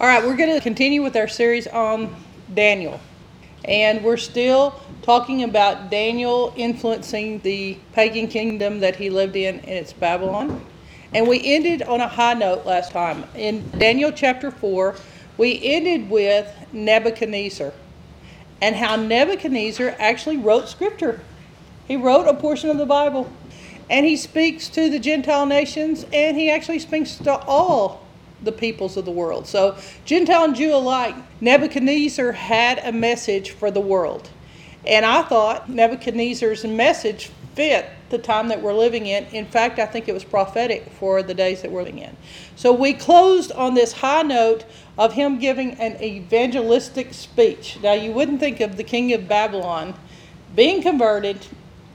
All right, we're going to continue with our series on Daniel. And we're still talking about Daniel influencing the pagan kingdom that he lived in, and it's Babylon. And we ended on a high note last time. In Daniel chapter 4, we ended with Nebuchadnezzar and how Nebuchadnezzar actually wrote scripture. He wrote a portion of the Bible. And he speaks to the Gentile nations, and he actually speaks to all the peoples of the world. So, Gentile and Jew alike, Nebuchadnezzar had a message for the world. And I thought Nebuchadnezzar's message fit the time that we're living in. In fact, I think it was prophetic for the days that we're living in. So, we closed on this high note of him giving an evangelistic speech. Now, you wouldn't think of the king of Babylon being converted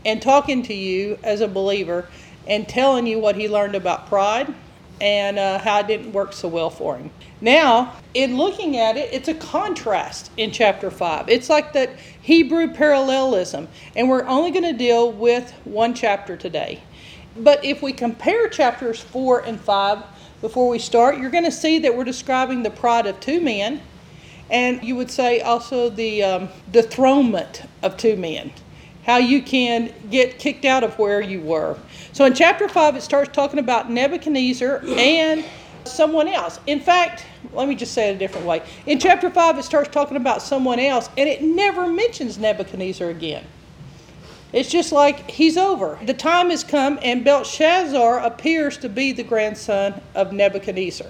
and talking to you as a believer and telling you what he learned about pride and uh, how it didn't work so well for him. Now, in looking at it, it's a contrast in chapter 5. It's like that Hebrew parallelism, and we're only going to deal with one chapter today. But if we compare chapters 4 and 5 before we start, you're going to see that we're describing the pride of two men, and you would say also the um, dethronement of two men how you can get kicked out of where you were. So in chapter 5, it starts talking about Nebuchadnezzar and someone else. In fact, let me just say it a different way. In chapter 5, it starts talking about someone else, and it never mentions Nebuchadnezzar again. It's just like he's over. The time has come, and Belshazzar appears to be the grandson of Nebuchadnezzar.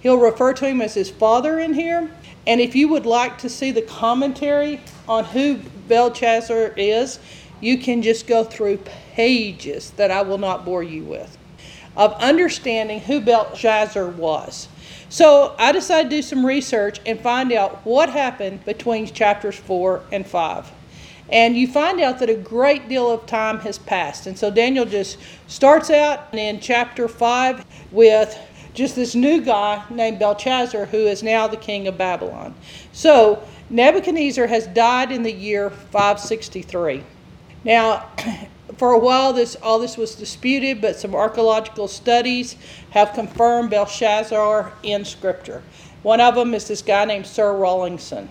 He'll refer to him as his father in here. And if you would like to see the commentary on who Belshazzar is, you can just go through pages that I will not bore you with of understanding who Belshazzar was. So I decided to do some research and find out what happened between chapters 4 and 5. And you find out that a great deal of time has passed. And so Daniel just starts out in chapter 5 with just this new guy named Belshazzar, who is now the king of Babylon. So Nebuchadnezzar has died in the year 563. Now, for a while, this all this was disputed, but some archaeological studies have confirmed Belshazzar in Scripture. One of them is this guy named Sir Rawlinson.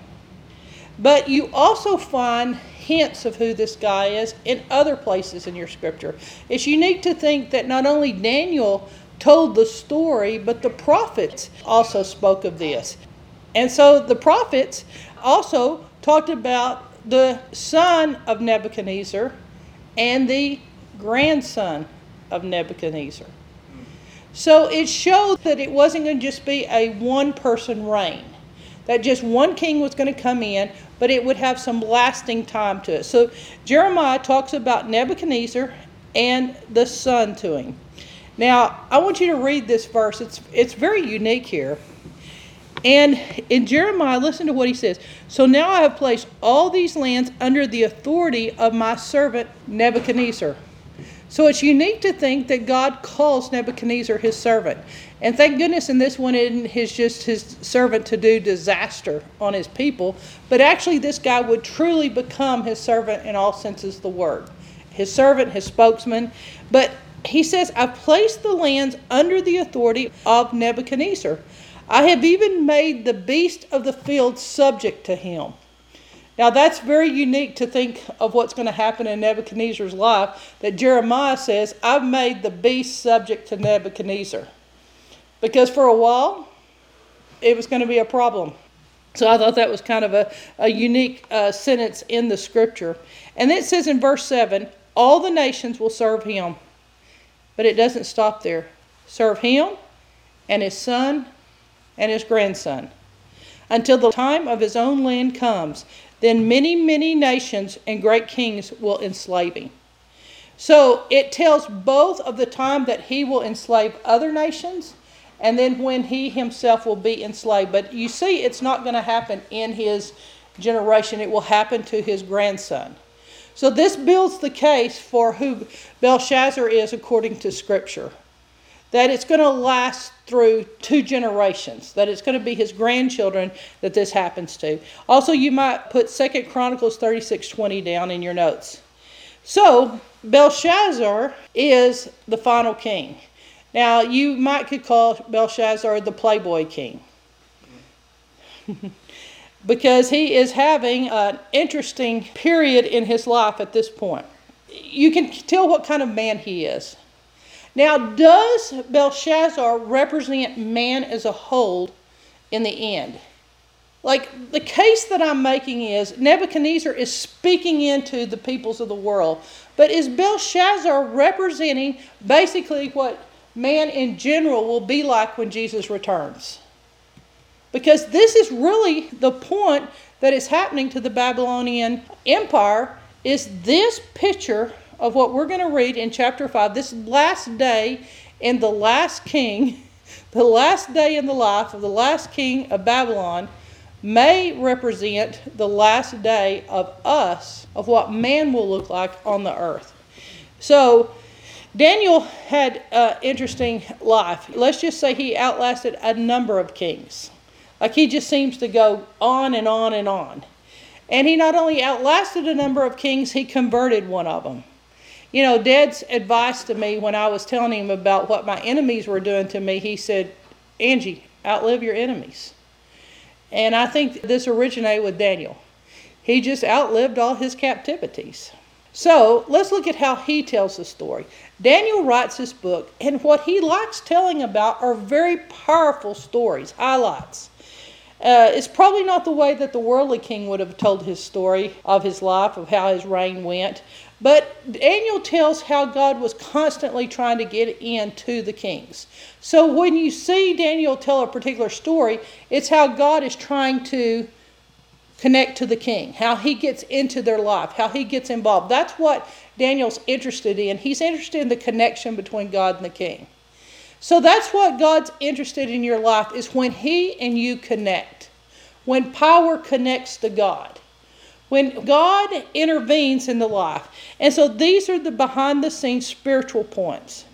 But you also find hints of who this guy is in other places in your Scripture. It's unique to think that not only Daniel told the story, but the prophets also spoke of this. And so the prophets also talked about the son of Nebuchadnezzar and the grandson of Nebuchadnezzar. So it showed that it wasn't going to just be a one person reign, that just one king was going to come in, but it would have some lasting time to it. So Jeremiah talks about Nebuchadnezzar and the son to him. Now, I want you to read this verse. It's, it's very unique here. And in Jeremiah, listen to what he says. So now I have placed all these lands under the authority of my servant Nebuchadnezzar. So it's unique to think that God calls Nebuchadnezzar his servant. And thank goodness in this one isn't his just his servant to do disaster on his people, but actually this guy would truly become his servant in all senses the word. His servant, his spokesman. But he says, I've placed the lands under the authority of Nebuchadnezzar. I have even made the beast of the field subject to him. Now, that's very unique to think of what's going to happen in Nebuchadnezzar's life. That Jeremiah says, I've made the beast subject to Nebuchadnezzar. Because for a while, it was going to be a problem. So I thought that was kind of a, a unique uh, sentence in the scripture. And then it says in verse 7 all the nations will serve him. But it doesn't stop there. Serve him and his son and his grandson until the time of his own land comes. Then many, many nations and great kings will enslave him. So it tells both of the time that he will enslave other nations and then when he himself will be enslaved. But you see, it's not going to happen in his generation, it will happen to his grandson. So this builds the case for who Belshazzar is according to Scripture. That it's going to last through two generations, that it's going to be his grandchildren that this happens to. Also, you might put Second Chronicles 36:20 down in your notes. So, Belshazzar is the final king. Now, you might could call Belshazzar the playboy king. because he is having an interesting period in his life at this point. You can tell what kind of man he is. Now, does Belshazzar represent man as a whole in the end? Like the case that I'm making is Nebuchadnezzar is speaking into the peoples of the world, but is Belshazzar representing basically what man in general will be like when Jesus returns? Because this is really the point that is happening to the Babylonian Empire is this picture of what we're going to read in chapter 5, this last day in the last king, the last day in the life of the last king of Babylon may represent the last day of us, of what man will look like on the earth. So, Daniel had an interesting life. Let's just say he outlasted a number of kings. Like he just seems to go on and on and on. And he not only outlasted a number of kings, he converted one of them. You know, Dad's advice to me when I was telling him about what my enemies were doing to me, he said, Angie, outlive your enemies. And I think this originated with Daniel. He just outlived all his captivities. So let's look at how he tells the story. Daniel writes this book, and what he likes telling about are very powerful stories, highlights. Uh, it's probably not the way that the worldly king would have told his story of his life, of how his reign went, but Daniel tells how God was constantly trying to get into the kings. So when you see Daniel tell a particular story, it's how God is trying to connect to the king, how he gets into their life, how he gets involved. That's what Daniel's interested in. He's interested in the connection between God and the king. So that's what God's interested in your life is when he and you connect. When power connects to God when God intervenes in the life. And so these are the behind the scenes spiritual points.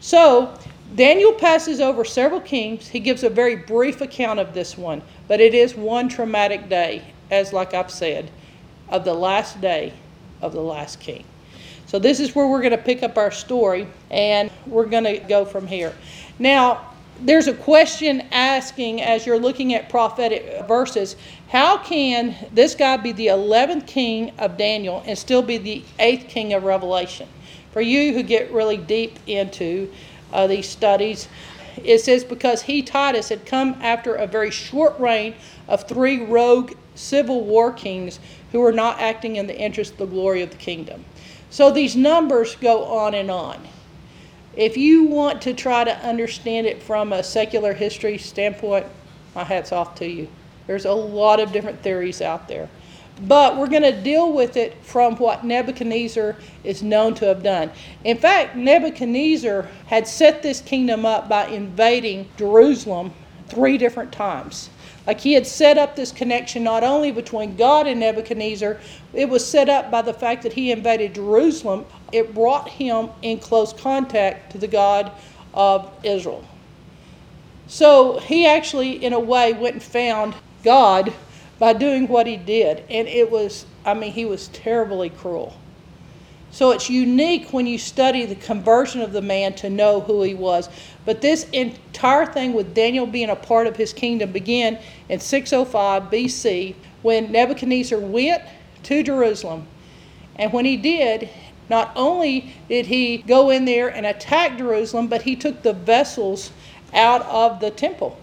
So Daniel passes over several kings. He gives a very brief account of this one, but it is one traumatic day, as like I've said, of the last day of the last king. So this is where we're going to pick up our story and we're going to go from here. Now, there's a question asking as you're looking at prophetic verses how can this guy be the 11th king of Daniel and still be the 8th king of Revelation? For you who get really deep into uh, these studies, it says because he, Titus, had come after a very short reign of three rogue civil war kings who were not acting in the interest of the glory of the kingdom. So these numbers go on and on. If you want to try to understand it from a secular history standpoint, my hat's off to you. There's a lot of different theories out there. But we're going to deal with it from what Nebuchadnezzar is known to have done. In fact, Nebuchadnezzar had set this kingdom up by invading Jerusalem three different times. Like he had set up this connection not only between God and Nebuchadnezzar, it was set up by the fact that he invaded Jerusalem. It brought him in close contact to the God of Israel. So he actually, in a way, went and found God by doing what he did. And it was, I mean, he was terribly cruel. So it's unique when you study the conversion of the man to know who he was. But this entire thing with Daniel being a part of his kingdom began in 605 BC when Nebuchadnezzar went to Jerusalem. And when he did, not only did he go in there and attack Jerusalem, but he took the vessels out of the temple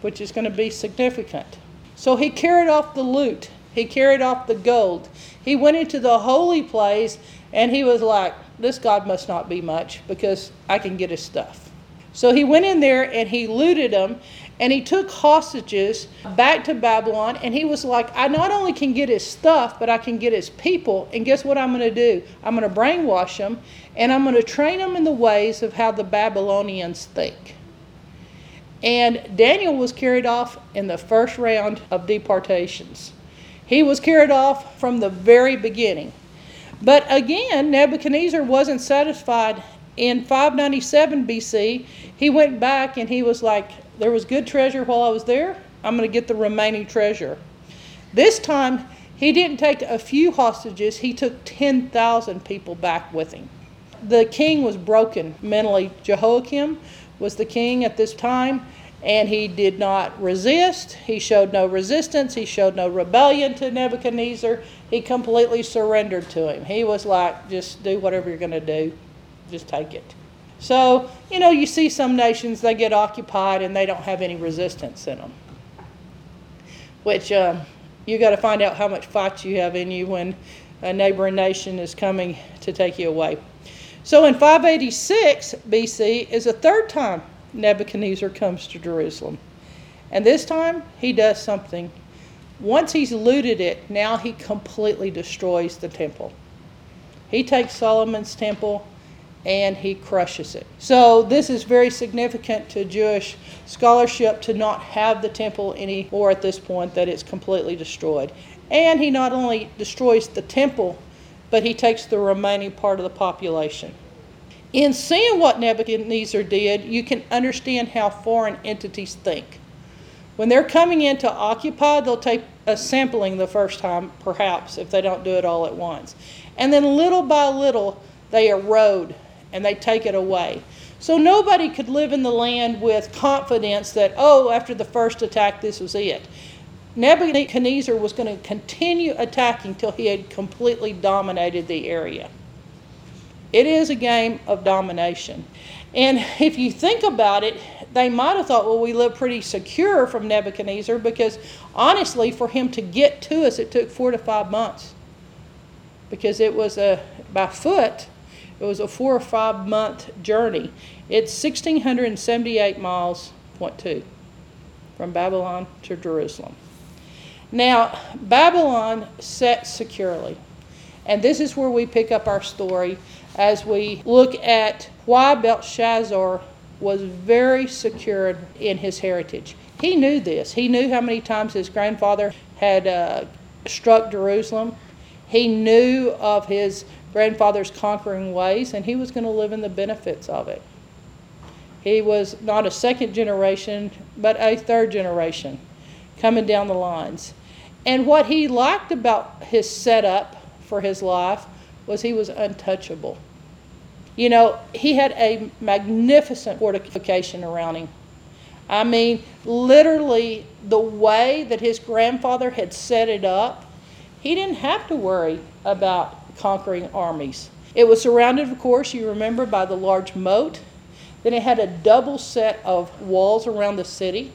which is going to be significant. So he carried off the loot, he carried off the gold. He went into the holy place and he was like, This God must not be much because I can get his stuff. So he went in there and he looted them and he took hostages back to Babylon and he was like, I not only can get his stuff, but I can get his people. And guess what I'm going to do? I'm going to brainwash them and I'm going to train them in the ways of how the Babylonians think. And Daniel was carried off in the first round of deportations. He was carried off from the very beginning. But again, Nebuchadnezzar wasn't satisfied. In 597 BC, he went back and he was like, There was good treasure while I was there. I'm going to get the remaining treasure. This time, he didn't take a few hostages, he took 10,000 people back with him. The king was broken mentally. Jehoiakim was the king at this time, And he did not resist. He showed no resistance. He showed no rebellion to Nebuchadnezzar. He completely surrendered to him. He was like, just do whatever you're going to do, just take it. So, you know, you see some nations, they get occupied and they don't have any resistance in them. Which um, you got to find out how much fight you have in you when a neighboring nation is coming to take you away. So in 586 BC is a third time Nebuchadnezzar comes to Jerusalem. And this time he does something. Once he's looted it, now he completely destroys the temple. He takes Solomon's temple and he crushes it. So, this is very significant to Jewish scholarship to not have the temple anymore at this point, that it's completely destroyed. And he not only destroys the temple, but he takes the remaining part of the population. In seeing what Nebuchadnezzar did, you can understand how foreign entities think. When they're coming in to occupy, they'll take a sampling the first time, perhaps, if they don't do it all at once. And then little by little, they erode and they take it away. So nobody could live in the land with confidence that, oh, after the first attack, this was it. Nebuchadnezzar was going to continue attacking till he had completely dominated the area. It is a game of domination. And if you think about it, they might have thought, well, we live pretty secure from Nebuchadnezzar because honestly, for him to get to us, it took four to five months because it was a by foot it was a four or five month journey. It's 1,678 miles, point two, from Babylon to Jerusalem. Now, Babylon set securely. And this is where we pick up our story as we look at why Belshazzar was very secure in his heritage. He knew this. He knew how many times his grandfather had uh, struck Jerusalem. He knew of his grandfather's conquering ways, and he was going to live in the benefits of it. He was not a second generation, but a third generation coming down the lines. And what he liked about his setup for his life was he was untouchable. You know, he had a magnificent fortification around him. I mean, literally, the way that his grandfather had set it up, he didn't have to worry about conquering armies. It was surrounded, of course, you remember, by the large moat. Then it had a double set of walls around the city.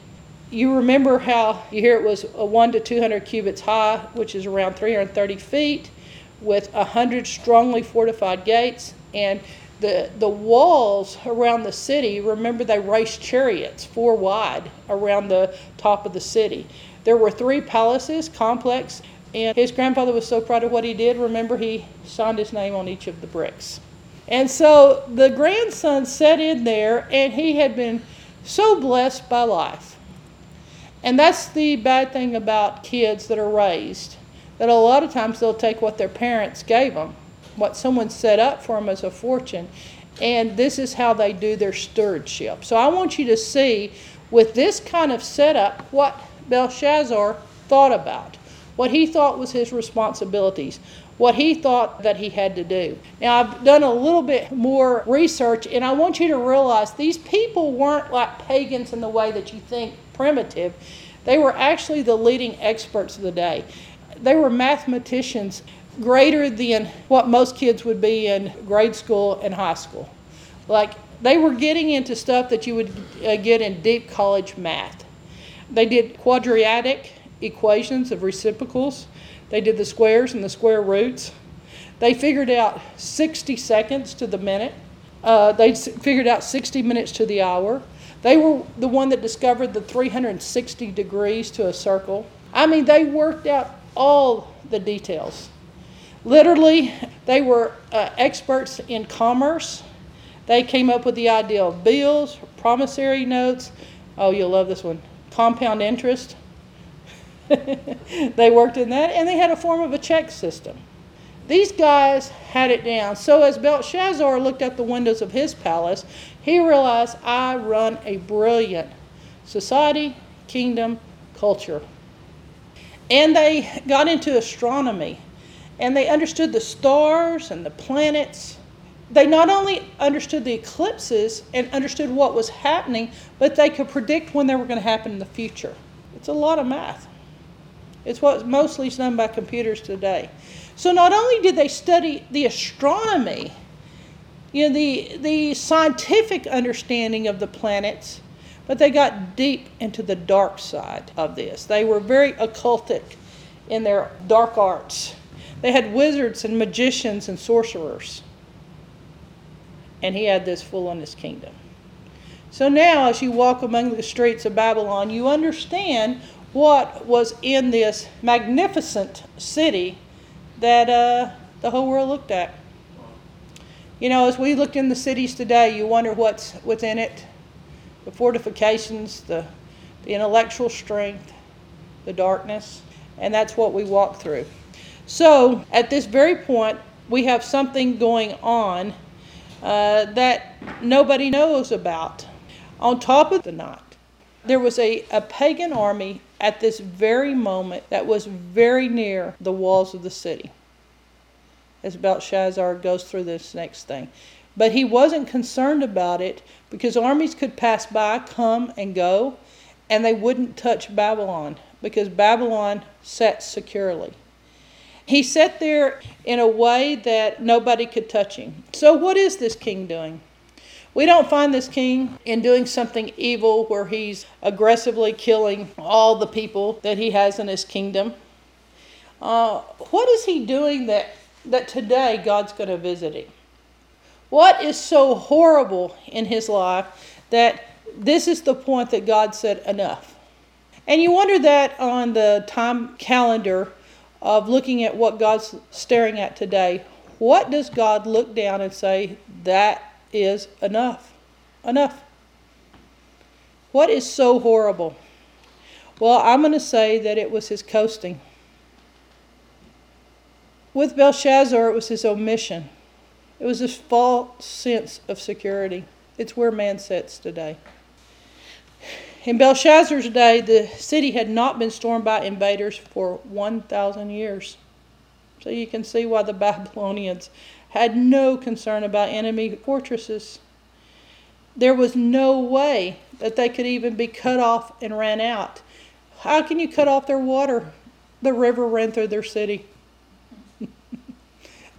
You remember how you hear it was a 1 to 200 cubits high, which is around 330 feet, with 100 strongly fortified gates. And the, the walls around the city, remember they raced chariots four wide around the top of the city. There were three palaces, complex, and his grandfather was so proud of what he did. Remember, he signed his name on each of the bricks. And so the grandson sat in there, and he had been so blessed by life. And that's the bad thing about kids that are raised, that a lot of times they'll take what their parents gave them, what someone set up for them as a fortune, and this is how they do their stewardship. So I want you to see, with this kind of setup, what Belshazzar thought about what he thought was his responsibilities, what he thought that he had to do. Now, I've done a little bit more research, and I want you to realize these people weren't like pagans in the way that you think primitive. They were actually the leading experts of the day. They were mathematicians greater than what most kids would be in grade school and high school. Like, they were getting into stuff that you would uh, get in deep college math. They did quadratic equations of reciprocals. They did the squares and the square roots. They figured out 60 seconds to the minute. Uh, they figured out 60 minutes to the hour. They were the one that discovered the 360 degrees to a circle. I mean, they worked out all the details. Literally, they were uh, experts in commerce. They came up with the idea of bills, promissory notes. Oh, you'll love this one compound interest. they worked in that, and they had a form of a check system. These guys had it down. So as Belshazzar looked out the windows of his palace, he realized I run a brilliant society, kingdom, culture. And they got into astronomy and they understood the stars and the planets. they not only understood the eclipses and understood what was happening, but they could predict when they were going to happen in the future. It's a lot of math. It's what mostly is done by computers today. So not only did they study the astronomy, you know, the, the scientific understanding of the planets, but they got deep into the dark side of this. They were very occultic in their dark arts. They had wizards and magicians and sorcerers and he had this full on his kingdom. So now, as you walk among the streets of Babylon, you understand what was in this magnificent city that uh, the whole world looked at. You know, as we look in the cities today, you wonder what's within it the fortifications, the, the intellectual strength, the darkness, and that's what we walk through. So, at this very point, we have something going on uh, that nobody knows about. On top of the night, there was a, a pagan army at this very moment that was very near the walls of the city. As Belshazzar goes through this next thing. But he wasn't concerned about it because armies could pass by, come and go, and they wouldn't touch Babylon because Babylon sat securely. He sat there in a way that nobody could touch him. So, what is this king doing? We don't find this king in doing something evil where he's aggressively killing all the people that he has in his kingdom. Uh, what is he doing that, that today God's going to visit him? What is so horrible in his life that this is the point that God said, enough? And you wonder that on the time calendar of looking at what God's staring at today, what does God look down and say, that is enough? Enough. What is so horrible? Well, I'm going to say that it was his coasting. With Belshazzar, it was his omission. It was his false sense of security. It's where man sits today. In Belshazzar's day, the city had not been stormed by invaders for 1,000 years. So you can see why the Babylonians had no concern about enemy fortresses. There was no way that they could even be cut off and ran out. How can you cut off their water? The river ran through their city.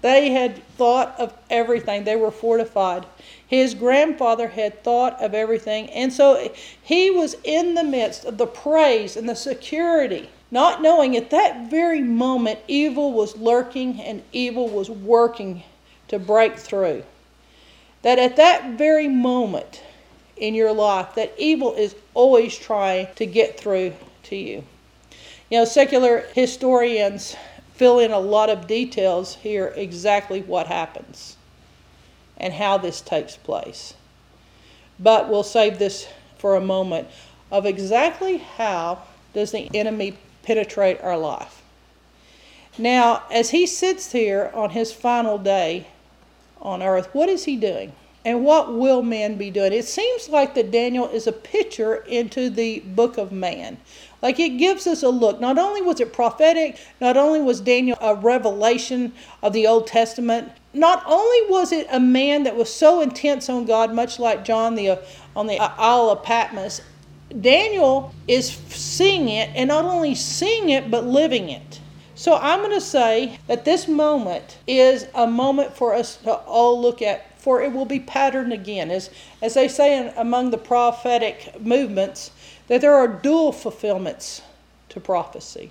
they had thought of everything, they were fortified. His grandfather had thought of everything. And so he was in the midst of the praise and the security, not knowing at that very moment evil was lurking and evil was working to break through. That at that very moment in your life, that evil is always trying to get through to you. You know, secular historians fill in a lot of details here exactly what happens and how this takes place. But we'll save this for a moment of exactly how does the enemy penetrate our life. Now, as he sits here on his final day on earth, what is he doing? And what will man be doing? It seems like that Daniel is a picture into the book of man. Like it gives us a look. Not only was it prophetic, not only was Daniel a revelation of the Old Testament, not only was it a man that was so intense on God, much like John the, on the Isle of Patmos, Daniel is seeing it, and not only seeing it, but living it. So I'm going to say that this moment is a moment for us to all look at, for it will be patterned again. As, as they say in, among the prophetic movements, that there are dual fulfillments to prophecy.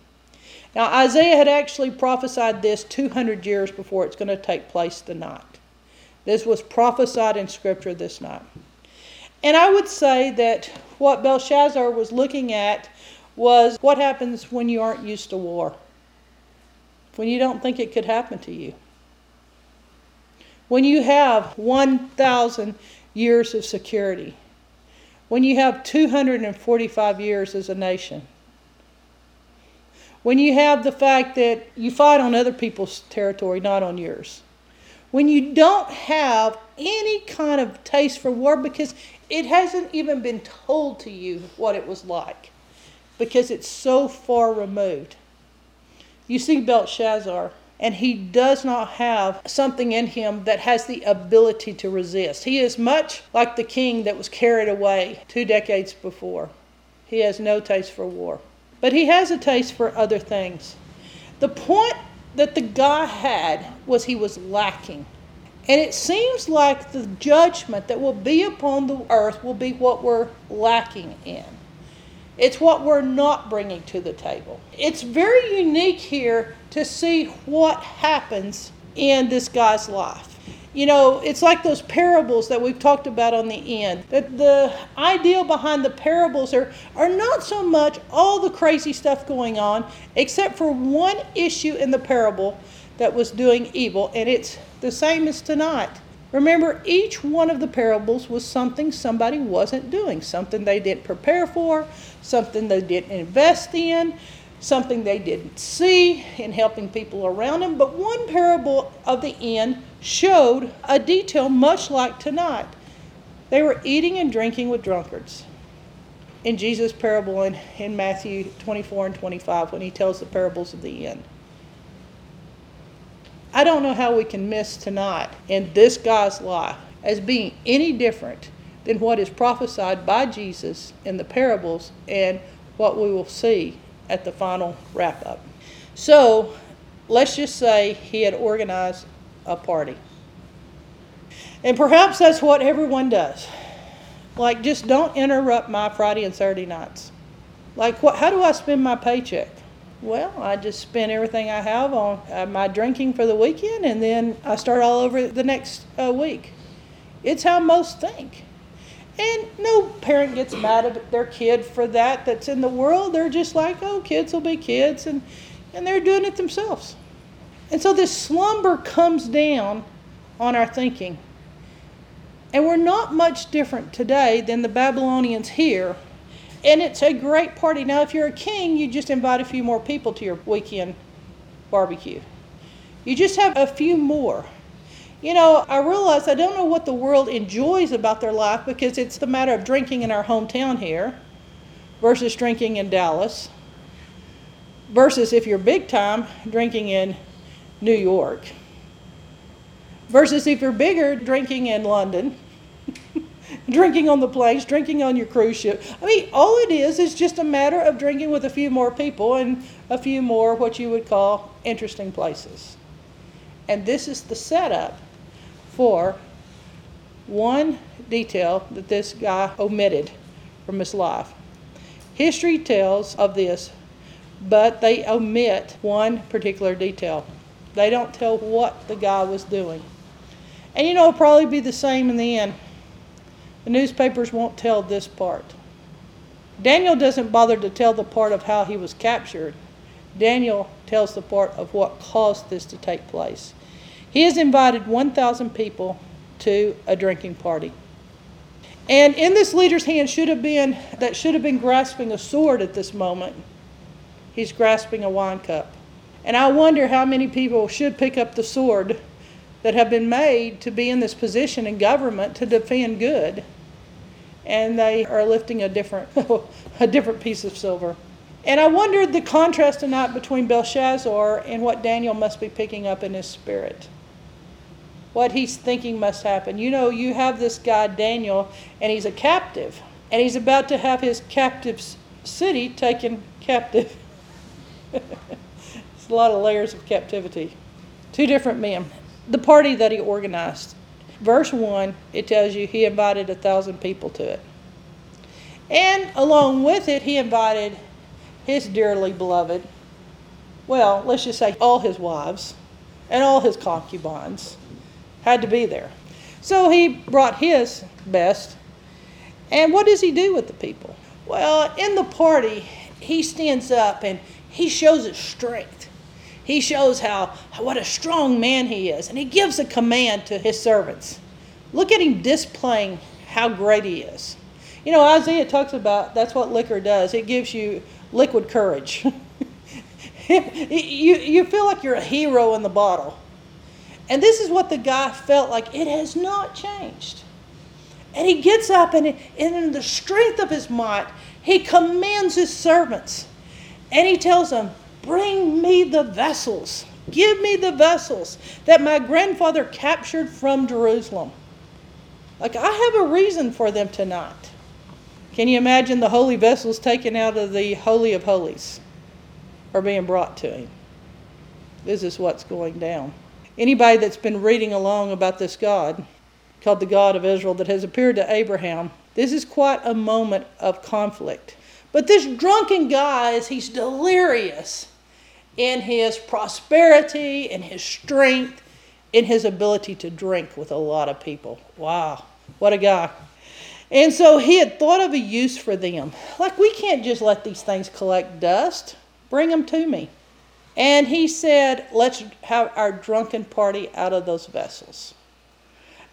Now, Isaiah had actually prophesied this 200 years before it's going to take place tonight. This was prophesied in Scripture this night. And I would say that what Belshazzar was looking at was what happens when you aren't used to war, when you don't think it could happen to you, when you have 1,000 years of security, when you have 245 years as a nation when you have the fact that you fight on other people's territory, not on yours. When you don't have any kind of taste for war because it hasn't even been told to you what it was like because it's so far removed. You see Belshazzar, and he does not have something in him that has the ability to resist. He is much like the king that was carried away two decades before. He has no taste for war, but he has a taste for other things. The point that the guy had was he was lacking. And it seems like the judgment that will be upon the earth will be what we're lacking in. It's what we're not bringing to the table. It's very unique here to see what happens in this guy's life. You know, it's like those parables that we've talked about on the end. That the idea behind the parables are, are not so much all the crazy stuff going on, except for one issue in the parable that was doing evil, and it's the same as tonight. Remember, each one of the parables was something somebody wasn't doing, something they didn't prepare for, something they didn't invest in, something they didn't see in helping people around them. But one parable of the end showed a detail much like tonight. They were eating and drinking with drunkards. In Jesus' parable in, in Matthew 24 and 25, when he tells the parables of the end. I don't know how we can miss tonight in this guy's life as being any different than what is prophesied by Jesus in the parables and what we will see at the final wrap up. So let's just say he had organized a party. And perhaps that's what everyone does. Like, just don't interrupt my Friday and Saturday nights. Like, what, how do I spend my paycheck? Well, I just spend everything I have on uh, my drinking for the weekend, and then I start all over the next uh, week. It's how most think. And no parent gets mad at their kid for that that's in the world. They're just like, oh, kids will be kids, and, and they're doing it themselves. And so this slumber comes down on our thinking. And we're not much different today than the Babylonians here and it's a great party. Now, if you're a king, you just invite a few more people to your weekend barbecue. You just have a few more. You know, I realize I don't know what the world enjoys about their life because it's the matter of drinking in our hometown here versus drinking in Dallas versus if you're big time, drinking in New York versus if you're bigger, drinking in London drinking on the planes, drinking on your cruise ship. I mean, all it is is just a matter of drinking with a few more people and a few more what you would call interesting places. And this is the setup for one detail that this guy omitted from his life. History tells of this, but they omit one particular detail. They don't tell what the guy was doing. And you know, it'll probably be the same in the end. The newspapers won't tell this part. Daniel doesn't bother to tell the part of how he was captured. Daniel tells the part of what caused this to take place. He has invited 1,000 people to a drinking party. And in this leader's hand should have been that should have been grasping a sword at this moment. He's grasping a wine cup. And I wonder how many people should pick up the sword that have been made to be in this position in government to defend good and they are lifting a different a different piece of silver. And I wondered the contrast tonight between Belshazzar and what Daniel must be picking up in his spirit. What he's thinking must happen. You know, you have this guy Daniel, and he's a captive, and he's about to have his captive city taken captive. it's a lot of layers of captivity. Two different men. The party that he organized verse 1, it tells you he invited a thousand people to it. And along with it, he invited his dearly beloved, well, let's just say all his wives and all his concubines had to be there. So he brought his best. And what does he do with the people? Well, in the party, he stands up and he shows his strength. He shows how what a strong man he is, and he gives a command to his servants. Look at him displaying how great he is. You know, Isaiah talks about that's what liquor does. It gives you liquid courage. you, you feel like you're a hero in the bottle. And this is what the guy felt like. It has not changed. And he gets up and, in the strength of his might, he commands his servants. And he tells them, Bring me the vessels Give me the vessels that my grandfather captured from Jerusalem. Like, I have a reason for them tonight. Can you imagine the holy vessels taken out of the Holy of Holies are being brought to him? This is what's going down. Anybody that's been reading along about this God, called the God of Israel, that has appeared to Abraham, this is quite a moment of conflict. But this drunken guy, is he's delirious in his prosperity, in his strength, in his ability to drink with a lot of people. Wow, what a guy. And so he had thought of a use for them. Like, we can't just let these things collect dust, bring them to me. And he said, Let's have our drunken party out of those vessels.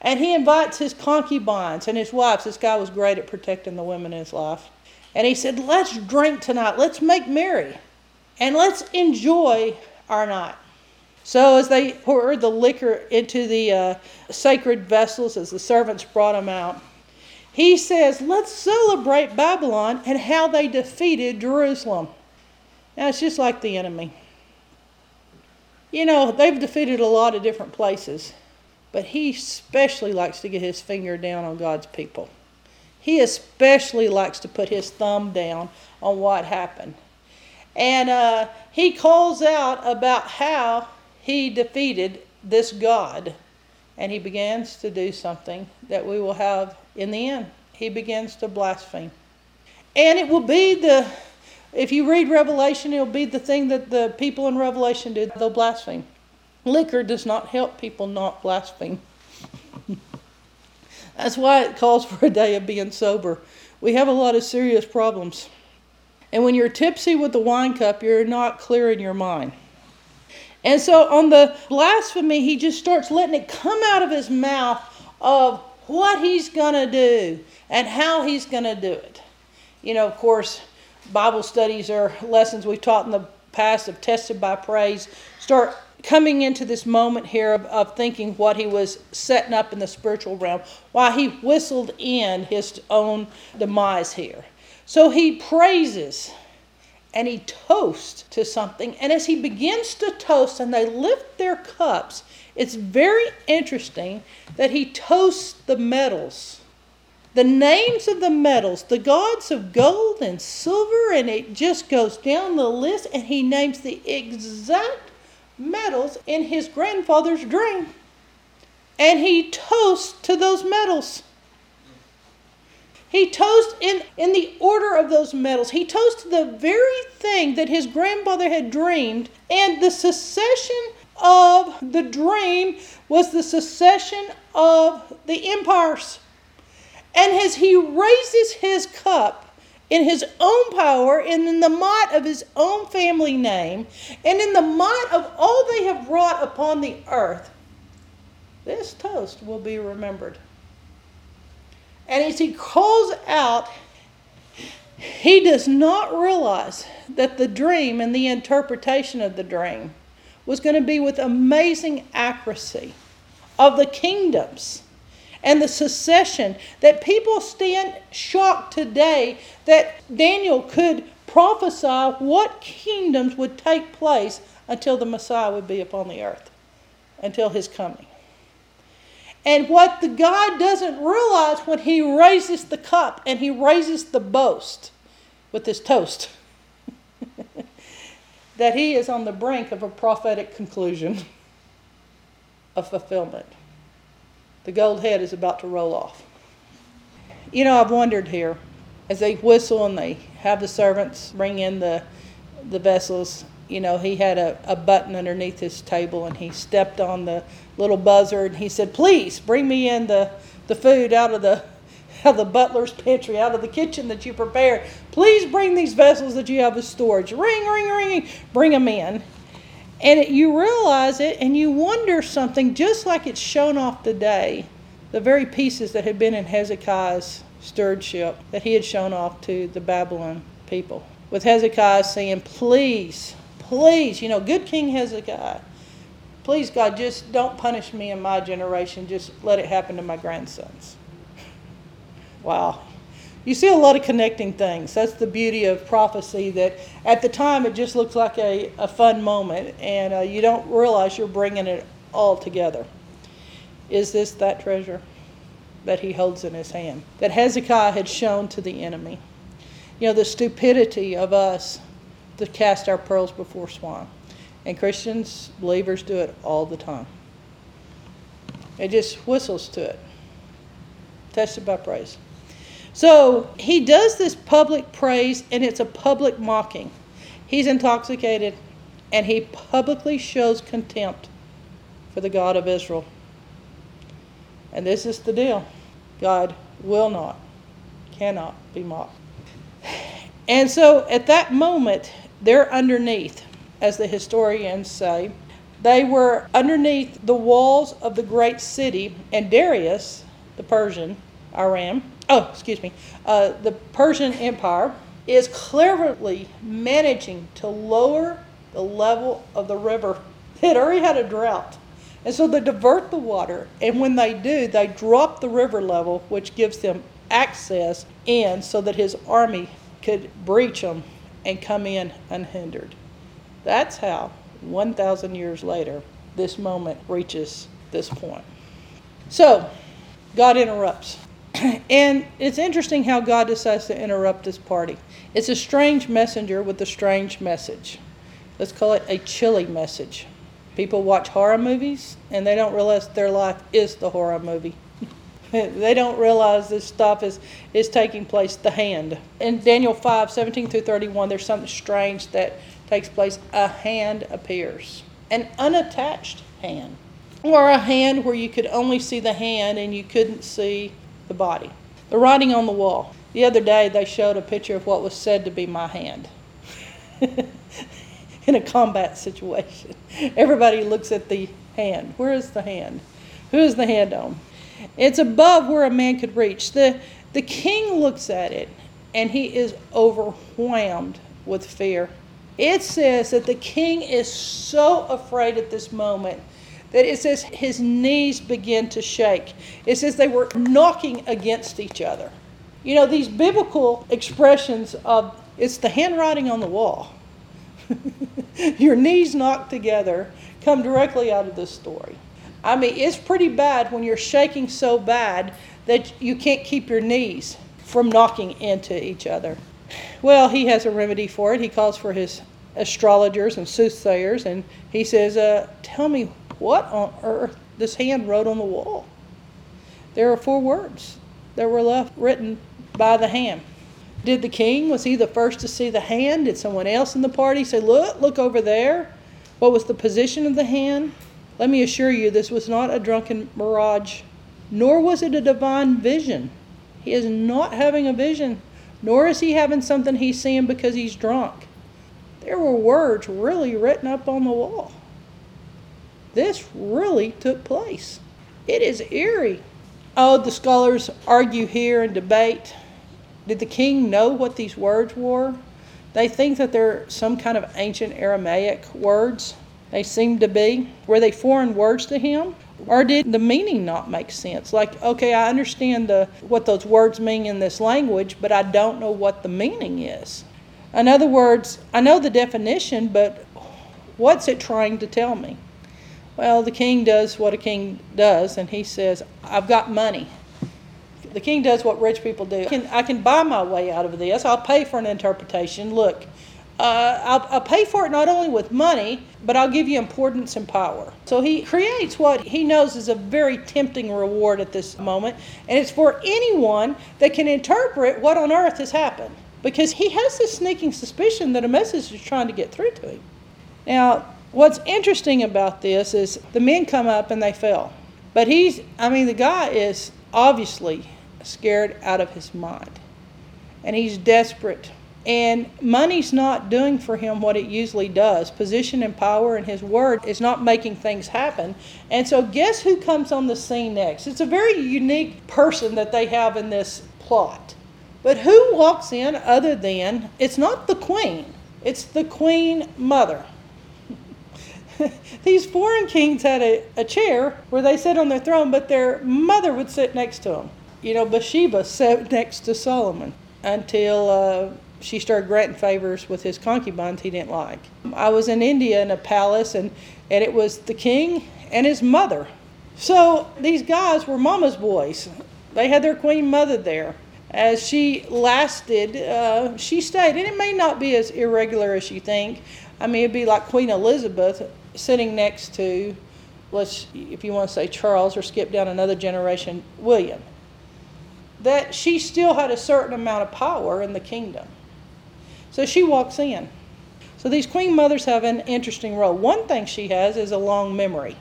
And he invites his concubines and his wives. This guy was great at protecting the women in his life. And he said, Let's drink tonight. Let's make merry. And let's enjoy our night. So, as they poured the liquor into the uh, sacred vessels, as the servants brought them out, he says, Let's celebrate Babylon and how they defeated Jerusalem. Now, it's just like the enemy. You know, they've defeated a lot of different places, but he especially likes to get his finger down on God's people. He especially likes to put his thumb down on what happened. And uh, he calls out about how he defeated this God. And he begins to do something that we will have in the end. He begins to blaspheme. And it will be the if you read Revelation, it'll be the thing that the people in Revelation did. They'll blaspheme. Liquor does not help people not blaspheme. That's why it calls for a day of being sober. We have a lot of serious problems. And when you're tipsy with the wine cup, you're not clear in your mind. And so on the blasphemy, he just starts letting it come out of his mouth of what he's going to do and how he's going to do it. You know, of course, Bible studies or lessons we've taught in the past of tested by praise start coming into this moment here of, of thinking what he was setting up in the spiritual realm, why he whistled in his own demise here. So he praises and he toasts to something. And as he begins to toast and they lift their cups, it's very interesting that he toasts the metals the names of the metals, the gods of gold and silver, and it just goes down the list, and he names the exact metals in his grandfather's dream. And he toasts to those metals. He toasts in, in the order of those metals. He toasts the very thing that his grandfather had dreamed, and the succession of the dream was the succession of the empires. And as he raises his cup in his own power and in the might of his own family name and in the might of all they have wrought upon the earth, this toast will be remembered. And as he calls out, he does not realize that the dream and the interpretation of the dream was going to be with amazing accuracy of the kingdoms and the secession that people stand shocked today that Daniel could prophesy what kingdoms would take place until the Messiah would be upon the earth, until his coming. And what the God doesn't realize when he raises the cup and he raises the boast with his toast, that he is on the brink of a prophetic conclusion of fulfillment the gold head is about to roll off. You know, I've wondered here as they whistle and they have the servants bring in the the vessels. You know, he had a, a button underneath his table and he stepped on the little buzzer and he said, Please bring me in the, the food out of the out of the butler's pantry, out of the kitchen that you prepared. Please bring these vessels that you have as storage. Ring, ring, ring, bring them in. And it, you realize it and you wonder something, just like it's shown off today, the very pieces that had been in Hezekiah's stewardship that he had shown off to the Babylon people. With Hezekiah saying, Please, please, you know, good King Hezekiah, please, God, just don't punish me and my generation. Just let it happen to my grandsons. Wow. You see a lot of connecting things. That's the beauty of prophecy, that at the time it just looks like a, a fun moment, and uh, you don't realize you're bringing it all together. Is this that treasure that he holds in his hand? That Hezekiah had shown to the enemy. You know, the stupidity of us to cast our pearls before swine. And Christians, believers do it all the time. It just whistles to it. Tested by praise. So he does this public praise, and it's a public mocking. He's intoxicated, and he publicly shows contempt for the God of Israel. And this is the deal God will not, cannot be mocked. And so at that moment, they're underneath, as the historians say. They were underneath the walls of the great city, and Darius, the Persian, Aram, oh, excuse me, uh, the Persian Empire is cleverly managing to lower the level of the river. It already had a drought. And so they divert the water, and when they do, they drop the river level, which gives them access in so that his army could breach them and come in unhindered. That's how, 1,000 years later, this moment reaches this point. So, God interrupts. and it's interesting how God decides to interrupt this party. It's a strange messenger with a strange message. Let's call it a chilly message. People watch horror movies and they don't realize their life is the horror movie. they don't realize this stuff is, is taking place the hand. In Daniel 5 17 through 31, there's something strange that takes place. A hand appears, an unattached hand, or a hand where you could only see the hand and you couldn't see the body. The writing on the wall. The other day, they showed a picture of what was said to be my hand. In a combat situation, everybody looks at the hand. Where is the hand? Who is the hand on? It's above where a man could reach. The, the king looks at it and he is overwhelmed with fear. It says that the king is so afraid at this moment that it says his knees begin to shake. It says they were knocking against each other. You know, these biblical expressions of it's the handwriting on the wall, your knees knocked together, come directly out of this story. I mean, it's pretty bad when you're shaking so bad that you can't keep your knees from knocking into each other. Well, he has a remedy for it. He calls for his astrologers and soothsayers, and he says, uh, Tell me what on earth this hand wrote on the wall. There are four words that were left written by the hand. Did the king, was he the first to see the hand? Did someone else in the party say, Look, look over there? What was the position of the hand? Let me assure you, this was not a drunken mirage, nor was it a divine vision. He is not having a vision, nor is he having something he's seeing because he's drunk. There were words really written up on the wall. This really took place. It is eerie. Oh, the scholars argue here and debate. Did the king know what these words were? They think that they're some kind of ancient Aramaic words they seem to be. Were they foreign words to him? Or did the meaning not make sense? Like, okay, I understand the, what those words mean in this language, but I don't know what the meaning is. In other words, I know the definition, but what's it trying to tell me? Well, the king does what a king does, and he says, I've got money. The king does what rich people do. I can, I can buy my way out of this. I'll pay for an interpretation. Look, uh, I'll, I'll pay for it not only with money, but I'll give you importance and power. So he creates what he knows is a very tempting reward at this moment, and it's for anyone that can interpret what on earth has happened. Because he has this sneaking suspicion that a message is trying to get through to him. Now, what's interesting about this is the men come up and they fell. But he's, I mean, the guy is obviously scared out of his mind. And he's desperate and money's not doing for him what it usually does. Position and power and his word is not making things happen. And so, guess who comes on the scene next? It's a very unique person that they have in this plot. But who walks in other than it's not the queen, it's the queen mother. These foreign kings had a, a chair where they sit on their throne, but their mother would sit next to them. You know, Bathsheba sat next to Solomon until uh, she started granting favors with his concubines he didn't like. I was in India in a palace, and, and it was the king and his mother. So these guys were mama's boys. They had their queen mother there. As she lasted, uh, she stayed, and it may not be as irregular as you think. I mean, it'd be like Queen Elizabeth sitting next to, let's, if you want to say Charles or skip down another generation, William. That she still had a certain amount of power in the kingdom. So she walks in. So these queen mothers have an interesting role. One thing she has is a long memory.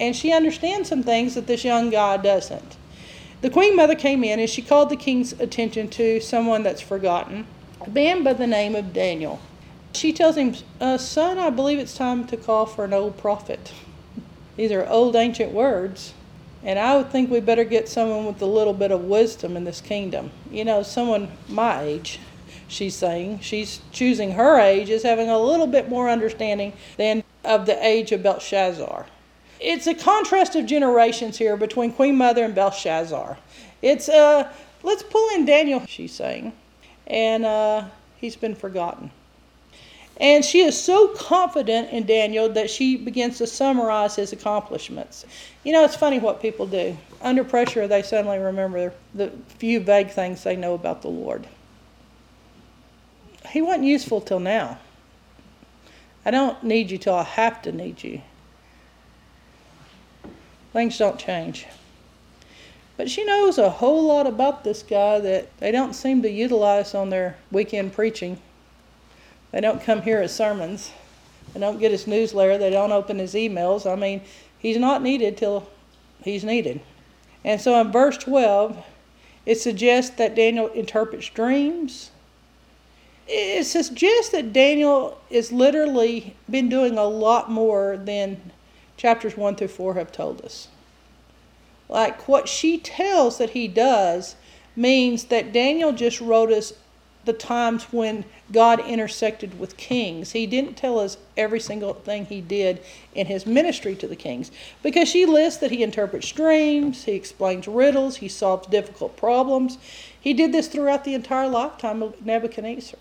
And she understands some things that this young guy doesn't. The queen mother came in and she called the king's attention to someone that's forgotten, a man by the name of Daniel. She tells him, uh, Son, I believe it's time to call for an old prophet. These are old ancient words. And I would think we better get someone with a little bit of wisdom in this kingdom. You know, someone my age she's saying. She's choosing her age as having a little bit more understanding than of the age of Belshazzar. It's a contrast of generations here between Queen Mother and Belshazzar. It's, uh, let's pull in Daniel, she's saying, and uh, he's been forgotten. And she is so confident in Daniel that she begins to summarize his accomplishments. You know, it's funny what people do. Under pressure, they suddenly remember the few vague things they know about the Lord he wasn't useful till now. I don't need you till I have to need you. Things don't change. But she knows a whole lot about this guy that they don't seem to utilize on their weekend preaching. They don't come here as sermons. They don't get his newsletter. They don't open his emails. I mean, he's not needed till he's needed. And so in verse 12, it suggests that Daniel interprets dreams, it suggests that Daniel is literally been doing a lot more than chapters 1 through 4 have told us. Like what she tells that he does means that Daniel just wrote us the times when God intersected with kings. He didn't tell us every single thing he did in his ministry to the kings because she lists that he interprets dreams, he explains riddles, he solves difficult problems. He did this throughout the entire lifetime of Nebuchadnezzar.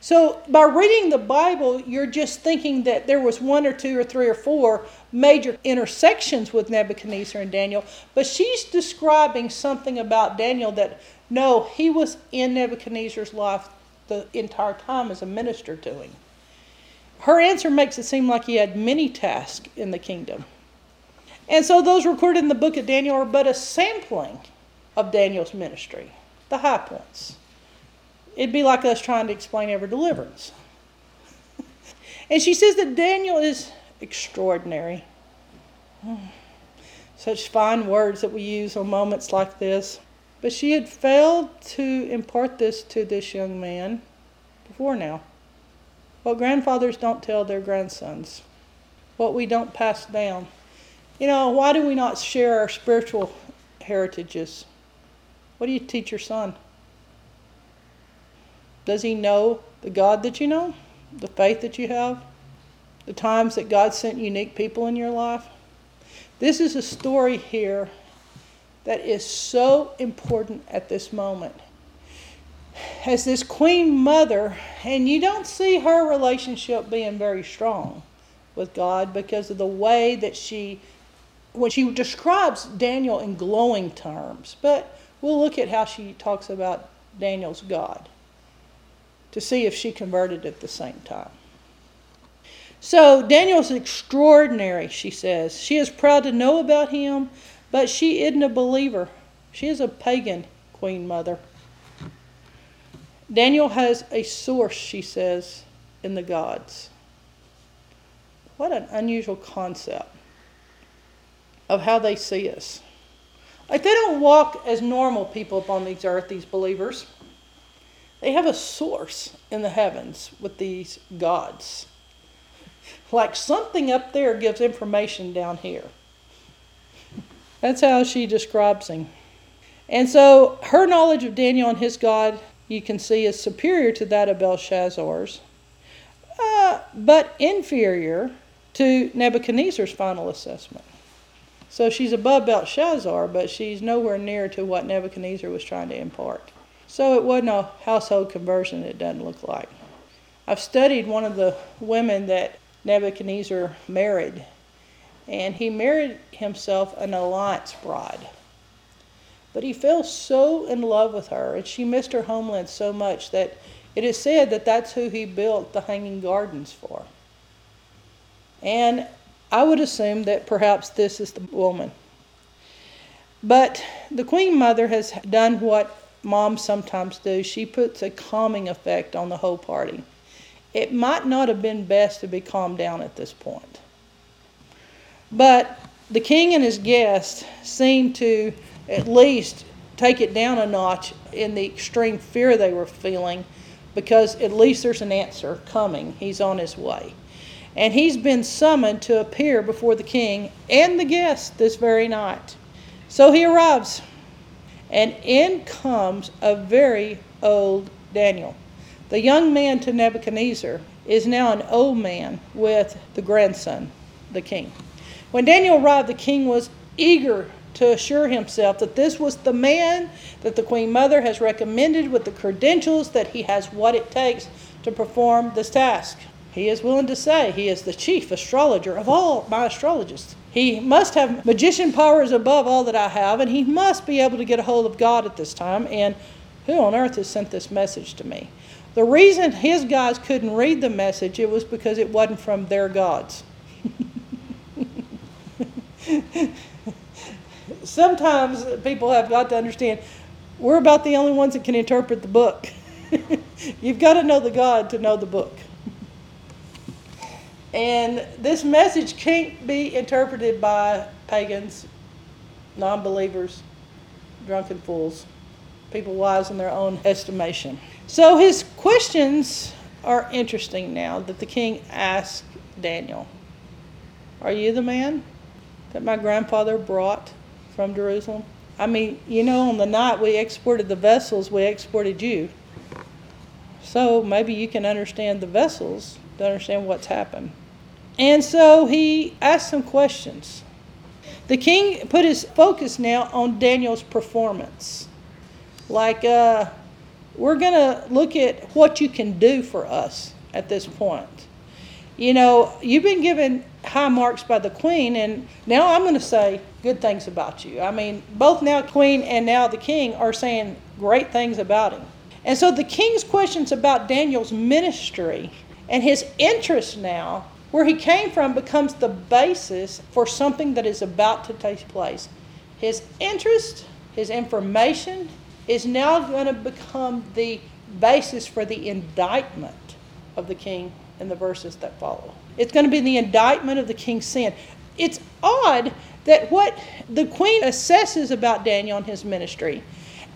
So by reading the Bible, you're just thinking that there was one or two or three or four major intersections with Nebuchadnezzar and Daniel, but she's describing something about Daniel that no, he was in Nebuchadnezzar's life the entire time as a minister to him. Her answer makes it seem like he had many tasks in the kingdom. And so those recorded in the book of Daniel are but a sampling of Daniel's ministry, the high points. It'd be like us trying to explain every deliverance. and she says that Daniel is extraordinary. Such fine words that we use on moments like this. But she had failed to impart this to this young man before now. What grandfathers don't tell their grandsons, what we don't pass down. You know, why do we not share our spiritual heritages? What do you teach your son? Does he know the God that you know? The faith that you have? The times that God sent unique people in your life? This is a story here that is so important at this moment. As this queen mother, and you don't see her relationship being very strong with God because of the way that she, when she describes Daniel in glowing terms, but we'll look at how she talks about Daniel's God to see if she converted at the same time. So Daniel's extraordinary, she says. She is proud to know about him, but she isn't a believer. She is a pagan queen mother. Daniel has a source, she says, in the gods. What an unusual concept of how they see us. Like they don't walk as normal people upon these earth, these believers. They have a source in the heavens with these gods. Like something up there gives information down here. That's how she describes him. And so her knowledge of Daniel and his God, you can see, is superior to that of Belshazzar's, uh, but inferior to Nebuchadnezzar's final assessment. So she's above Belshazzar, but she's nowhere near to what Nebuchadnezzar was trying to impart. So it wasn't a household conversion, it doesn't look like. I've studied one of the women that Nebuchadnezzar married, and he married himself an alliance bride. But he fell so in love with her, and she missed her homeland so much that it is said that that's who he built the Hanging Gardens for. And I would assume that perhaps this is the woman. But the Queen Mother has done what moms sometimes do. She puts a calming effect on the whole party. It might not have been best to be calmed down at this point. But the king and his guests seem to at least take it down a notch in the extreme fear they were feeling because at least there's an answer coming. He's on his way. And he's been summoned to appear before the king and the guests this very night. So he arrives, and in comes a very old Daniel. The young man to Nebuchadnezzar is now an old man with the grandson, the king. When Daniel arrived, the king was eager to assure himself that this was the man that the Queen Mother has recommended with the credentials that he has what it takes to perform this task. He is willing to say he is the chief astrologer of all my astrologists. He must have magician powers above all that I have, and he must be able to get a hold of God at this time. And who on earth has sent this message to me? The reason his guys couldn't read the message it was because it wasn't from their gods. Sometimes people have got to understand we're about the only ones that can interpret the book. You've got to know the God to know the book. And this message can't be interpreted by pagans, non believers, drunken fools, people wise in their own estimation. So his questions are interesting now that the king asked Daniel Are you the man that my grandfather brought from Jerusalem? I mean, you know, on the night we exported the vessels, we exported you. So maybe you can understand the vessels to understand what's happened. And so he asked some questions. The king put his focus now on Daniel's performance. Like, uh, we're going to look at what you can do for us at this point. You know, you've been given high marks by the queen, and now I'm going to say good things about you. I mean, both now queen and now the king are saying great things about him. And so the king's questions about Daniel's ministry and his interest now, where he came from, becomes the basis for something that is about to take place. His interest, his information, is now going to become the basis for the indictment of the king in the verses that follow. It's going to be the indictment of the king's sin. It's odd that what the queen assesses about Daniel and his ministry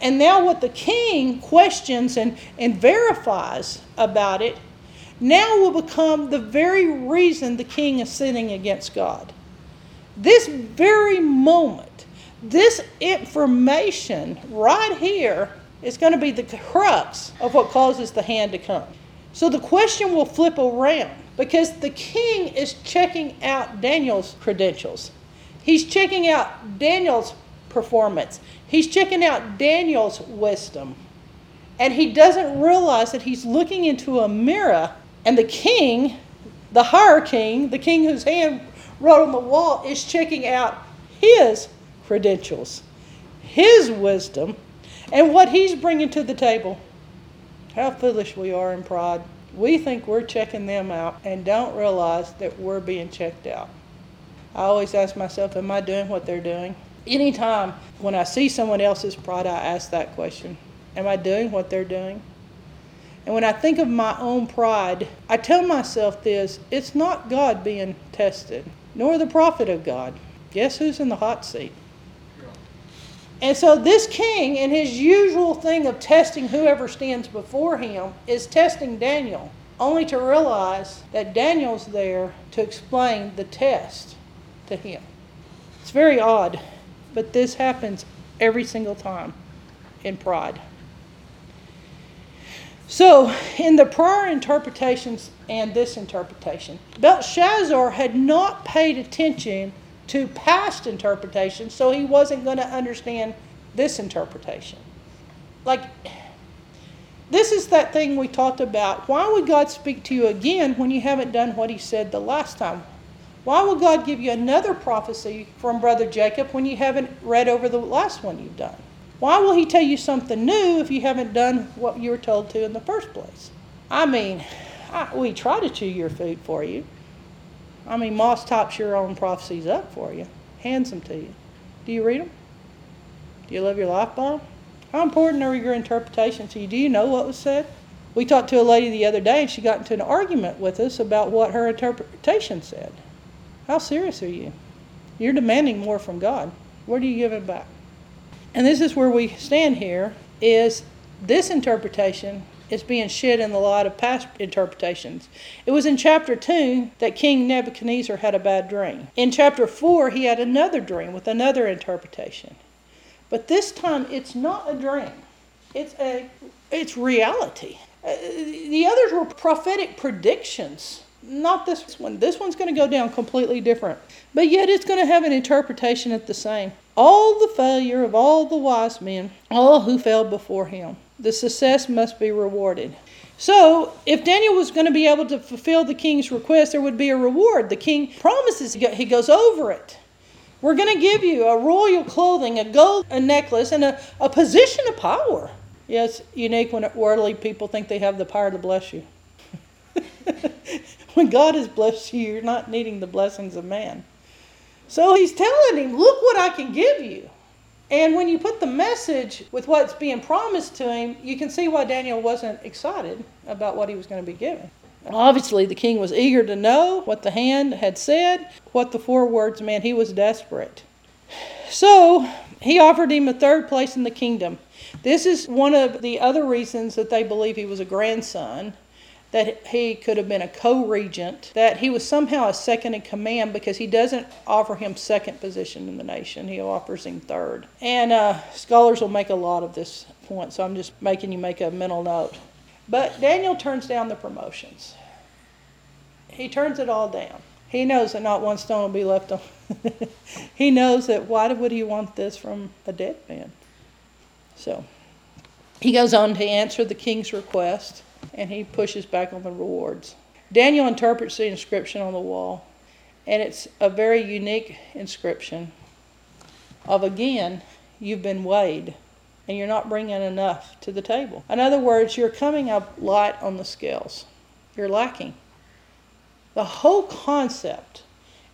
and now, what the king questions and, and verifies about it now will become the very reason the king is sinning against God. This very moment, this information right here is going to be the crux of what causes the hand to come. So the question will flip around because the king is checking out Daniel's credentials. He's checking out Daniel's performance. He's checking out Daniel's wisdom. And he doesn't realize that he's looking into a mirror, and the king, the higher king, the king whose hand wrote on the wall, is checking out his credentials, his wisdom, and what he's bringing to the table. How foolish we are in pride. We think we're checking them out and don't realize that we're being checked out. I always ask myself, Am I doing what they're doing? anytime when I see someone else's pride, I ask that question Am I doing what they're doing? And when I think of my own pride, I tell myself this it's not God being tested, nor the prophet of God. Guess who's in the hot seat? And so, this king, in his usual thing of testing whoever stands before him, is testing Daniel, only to realize that Daniel's there to explain the test to him. It's very odd. But this happens every single time in pride. So, in the prior interpretations and this interpretation, Belshazzar had not paid attention to past interpretation, so he wasn't going to understand this interpretation. Like, this is that thing we talked about. Why would God speak to you again when you haven't done what he said the last time? Why will God give you another prophecy from Brother Jacob when you haven't read over the last one you've done? Why will he tell you something new if you haven't done what you were told to in the first place? I mean, I, we try to chew your food for you. I mean, Moss tops your own prophecies up for you, hands them to you. Do you read them? Do you love your life them? How important are your interpretations to you? Do you know what was said? We talked to a lady the other day and she got into an argument with us about what her interpretation said. How serious are you? You're demanding more from God. Where do you give it back? And this is where we stand here is this interpretation is being shed in the light of past interpretations. It was in chapter 2 that King Nebuchadnezzar had a bad dream. In chapter 4, he had another dream with another interpretation. But this time, it's not a dream, it's, a, it's reality. Uh, the others were prophetic predictions not this one. This one's going to go down completely different. But yet it's going to have an interpretation at the same. All the failure of all the wise men, all who fell before him, the success must be rewarded. So, if Daniel was going to be able to fulfill the king's request, there would be a reward. The king promises, he goes over it. We're going to give you a royal clothing, a gold a necklace, and a, a position of power. Yes, unique when worldly people think they have the power to bless you. when God has blessed you, you're not needing the blessings of man. So he's telling him, Look what I can give you. And when you put the message with what's being promised to him, you can see why Daniel wasn't excited about what he was going to be given. Obviously, the king was eager to know what the hand had said, what the four words meant. He was desperate. So he offered him a third place in the kingdom. This is one of the other reasons that they believe he was a grandson that he could have been a co regent, that he was somehow a second in command because he doesn't offer him second position in the nation, he offers him third. And uh, scholars will make a lot of this point, so I'm just making you make a mental note. But Daniel turns down the promotions, he turns it all down. He knows that not one stone will be left on. he knows that why would he want this from a dead man? So he goes on to answer the king's request and he pushes back on the rewards. Daniel interprets the inscription on the wall, and it's a very unique inscription of again, you've been weighed and you're not bringing enough to the table. In other words, you're coming up light on the scales. You're lacking. The whole concept,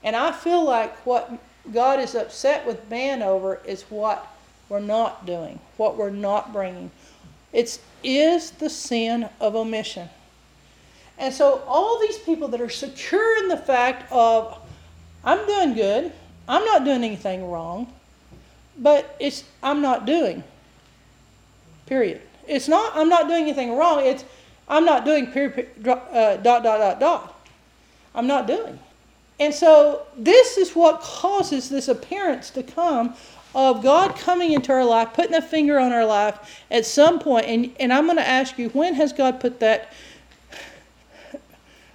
and I feel like what God is upset with man over is what we're not doing, what we're not bringing, it is the sin of omission. And so, all these people that are secure in the fact of, I'm doing good, I'm not doing anything wrong, but it's, I'm not doing. Period. It's not, I'm not doing anything wrong, it's, I'm not doing, period, uh, dot, dot, dot, dot. I'm not doing. And so, this is what causes this appearance to come of God coming into our life, putting a finger on our life at some point, and, and I'm going to ask you, when has God put that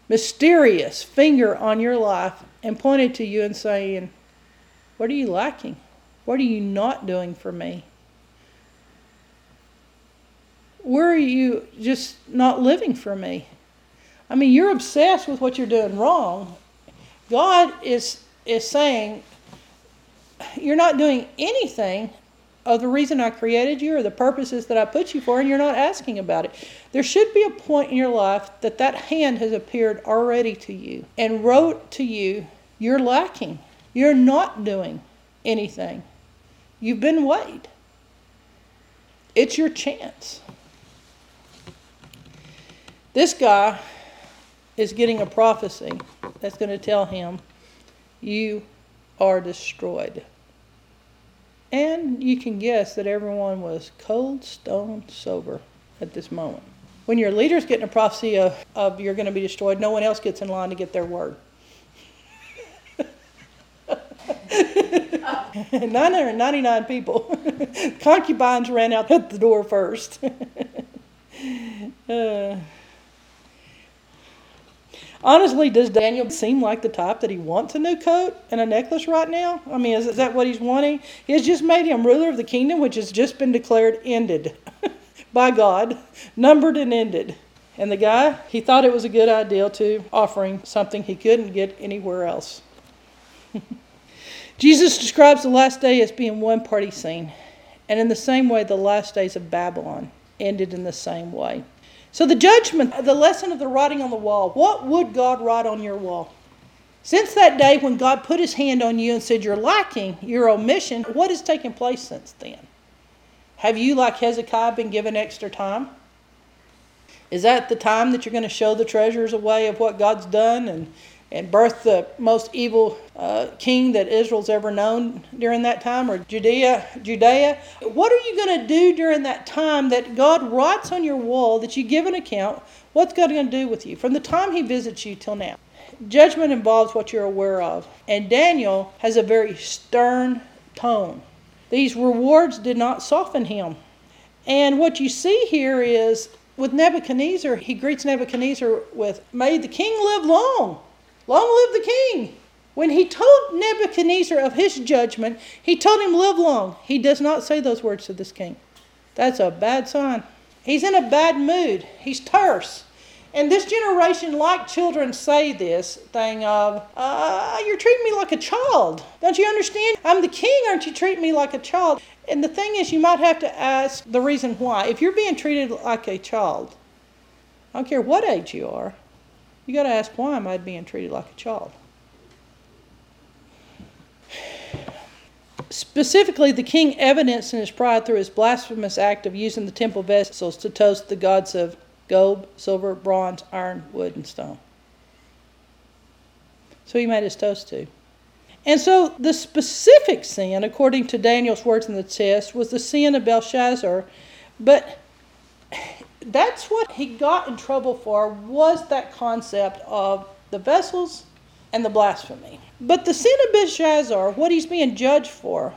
mysterious finger on your life and pointed to you and saying, What are you lacking? What are you not doing for me? Where are you just not living for me? I mean, you're obsessed with what you're doing wrong. God is, is saying, you're not doing anything of the reason I created you or the purposes that I put you for, and you're not asking about it. There should be a point in your life that that hand has appeared already to you and wrote to you, You're lacking. You're not doing anything. You've been weighed. It's your chance. This guy is getting a prophecy that's going to tell him, You are destroyed. And you can guess that everyone was cold, stone sober at this moment. When your leader's getting a prophecy of, of you're going to be destroyed, no one else gets in line to get their word. 999 people. Concubines ran out at the door first. uh, Honestly, does Daniel seem like the type that he wants a new coat and a necklace right now? I mean, is, is that what he's wanting? He has just made him ruler of the kingdom, which has just been declared ended by God, numbered and ended. And the guy, he thought it was a good idea to offering something he couldn't get anywhere else. Jesus describes the last day as being one party scene. And in the same way, the last days of Babylon ended in the same way. So, the judgment, the lesson of the writing on the wall what would God write on your wall? Since that day when God put his hand on you and said you're lacking, your omission, what has taken place since then? Have you, like Hezekiah, been given extra time? Is that the time that you're going to show the treasures away of what God's done and and birth the most evil uh, king that Israel's ever known during that time, or Judea, Judea. What are you going to do during that time that God writes on your wall that you give an account? What's God going to do with you from the time He visits you till now? Judgment involves what you're aware of, and Daniel has a very stern tone. These rewards did not soften him. And what you see here is with Nebuchadnezzar, he greets Nebuchadnezzar with, May the king live long. Long live the king! When he told Nebuchadnezzar of his judgment, he told him, Live long. He does not say those words to this king. That's a bad sign. He's in a bad mood. He's terse. And this generation, like children, say this thing of, uh, You're treating me like a child. Don't you understand? I'm the king, aren't you treating me like a child? And the thing is, you might have to ask the reason why. If you're being treated like a child, I don't care what age you are, you got to ask why am I being treated like a child? Specifically, the king evidenced in his pride through his blasphemous act of using the temple vessels to toast the gods of gold, silver, bronze, iron, wood, and stone. So he made his toast to. And so the specific sin, according to Daniel's words in the test, was the sin of Belshazzar. But that's what he got in trouble for was that concept of the vessels and the blasphemy. But the sin of Belshazzar, what he's being judged for,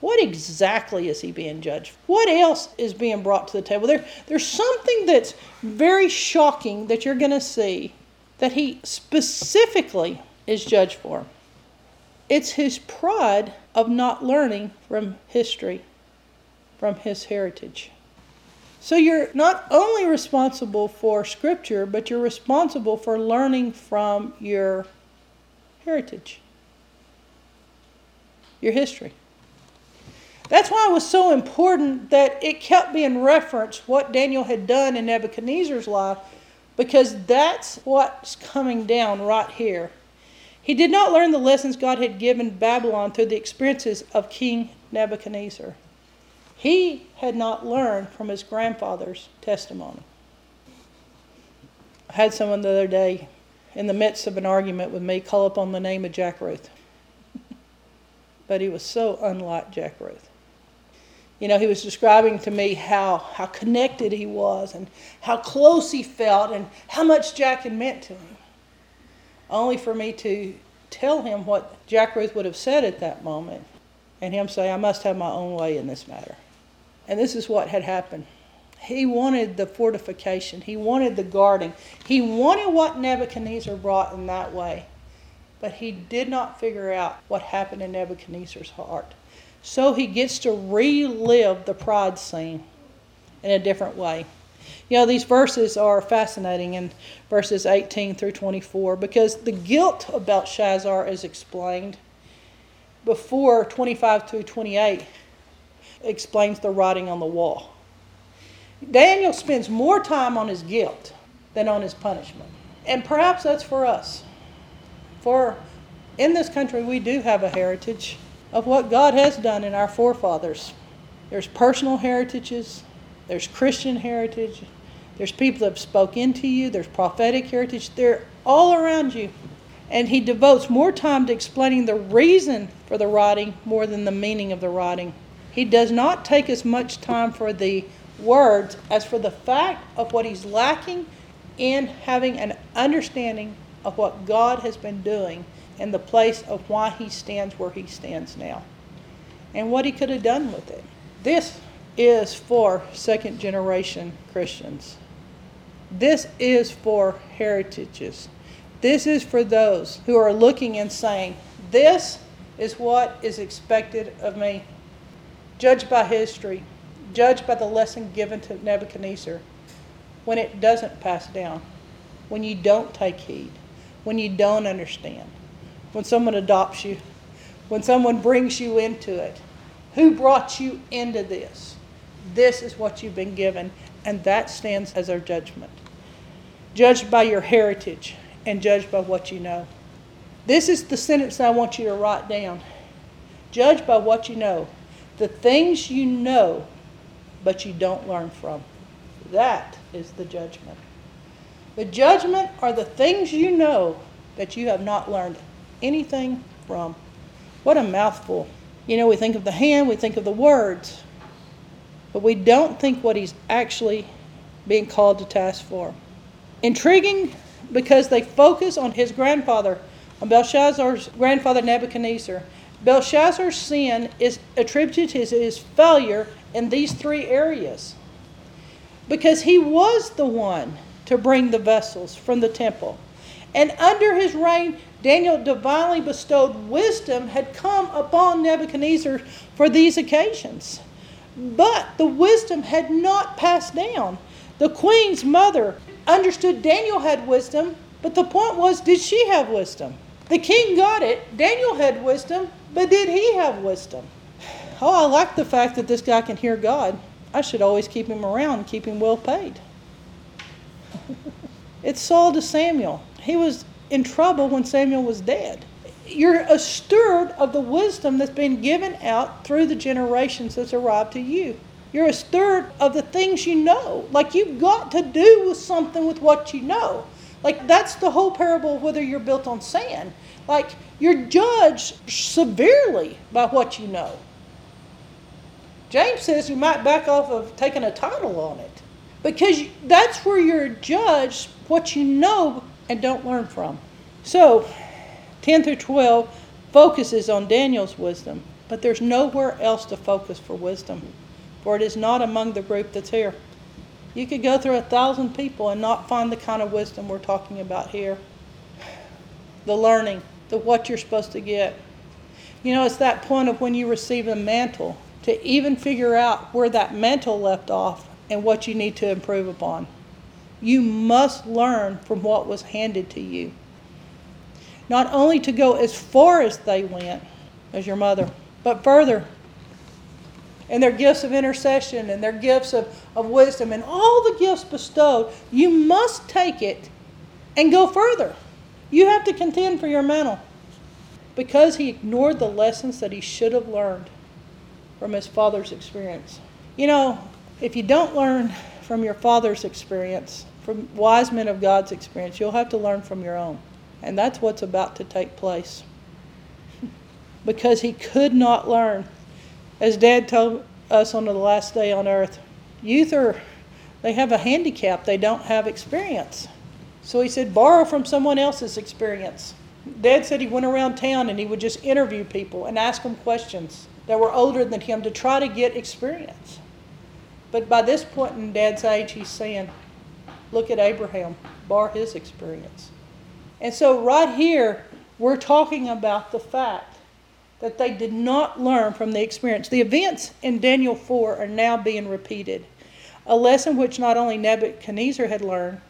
what exactly is he being judged for? What else is being brought to the table? There, there's something that's very shocking that you're going to see that he specifically is judged for. It's his pride of not learning from history, from his heritage. So you're not only responsible for scripture, but you're responsible for learning from your heritage, your history. That's why it was so important that it kept being referenced what Daniel had done in Nebuchadnezzar's life, because that's what's coming down right here. He did not learn the lessons God had given Babylon through the experiences of King Nebuchadnezzar. He had not learned from his grandfather's testimony. I had someone the other day, in the midst of an argument with me, call upon the name of Jack Ruth. but he was so unlike Jack Ruth. You know, he was describing to me how, how connected he was and how close he felt and how much Jack had meant to him. Only for me to tell him what Jack Ruth would have said at that moment and him say, I must have my own way in this matter. And this is what had happened. He wanted the fortification, he wanted the guarding, he wanted what Nebuchadnezzar brought in that way. But he did not figure out what happened in Nebuchadnezzar's heart. So he gets to relive the pride scene in a different way. You know, these verses are fascinating in verses 18 through 24 because the guilt of Belshazzar is explained before 25 through 28 explains the writing on the wall. Daniel spends more time on his guilt than on his punishment. And perhaps that's for us. For in this country, we do have a heritage of what God has done in our forefathers. There's personal heritages, there's Christian heritage, there's people that have spoke into you, there's prophetic heritage. They're all around you. And he devotes more time to explaining the reason for the writing more than the meaning of the writing. He does not take as much time for the words as for the fact of what he's lacking in having an understanding of what God has been doing and the place of why he stands where he stands now and what he could have done with it. This is for second generation Christians. This is for heritages. This is for those who are looking and saying, This is what is expected of me. Judged by history, judged by the lesson given to Nebuchadnezzar, when it doesn't pass down, when you don't take heed, when you don't understand, when someone adopts you, when someone brings you into it. Who brought you into this? This is what you've been given, and that stands as our judgment. Judged by your heritage and judged by what you know. This is the sentence I want you to write down. Judged by what you know. The things you know, but you don't learn from. That is the judgment. The judgment are the things you know that you have not learned anything from. What a mouthful. You know, we think of the hand, we think of the words, but we don't think what he's actually being called to task for. Intriguing because they focus on his grandfather, on Belshazzar's grandfather Nebuchadnezzar. Belshazzar's sin is attributed to his failure in these three areas because he was the one to bring the vessels from the temple. And under his reign, Daniel divinely bestowed wisdom had come upon Nebuchadnezzar for these occasions. But the wisdom had not passed down. The queen's mother understood Daniel had wisdom, but the point was, did she have wisdom? The king got it. Daniel had wisdom, but did he have wisdom? Oh, I like the fact that this guy can hear God. I should always keep him around keep him well paid. it's Saul to Samuel. He was in trouble when Samuel was dead. You're a steward of the wisdom that's been given out through the generations that's arrived to you. You're a steward of the things you know. Like you've got to do something with what you know. Like that's the whole parable whether you're built on sand. Like you're judged severely by what you know. James says you might back off of taking a title on it because that's where you're judged what you know and don't learn from. So, 10 through 12 focuses on Daniel's wisdom, but there's nowhere else to focus for wisdom for it is not among the group that's here. You could go through a thousand people and not find the kind of wisdom we're talking about here. The learning, the what you're supposed to get. You know, it's that point of when you receive a mantle to even figure out where that mantle left off and what you need to improve upon. You must learn from what was handed to you. Not only to go as far as they went, as your mother, but further and their gifts of intercession and their gifts of, of wisdom and all the gifts bestowed, you must take it and go further. You have to contend for your mantle because he ignored the lessons that he should have learned from his father's experience. You know, if you don't learn from your father's experience, from wise men of God's experience, you'll have to learn from your own. And that's what's about to take place. because he could not learn as Dad told us on the last day on earth, youth are, they have a handicap, they don't have experience. So he said, borrow from someone else's experience. Dad said he went around town and he would just interview people and ask them questions that were older than him to try to get experience. But by this point in Dad's age, he's saying, look at Abraham, borrow his experience. And so, right here, we're talking about the fact that they did not learn from the experience. The events in Daniel 4 are now being repeated, a lesson which not only Nebuchadnezzar had learned,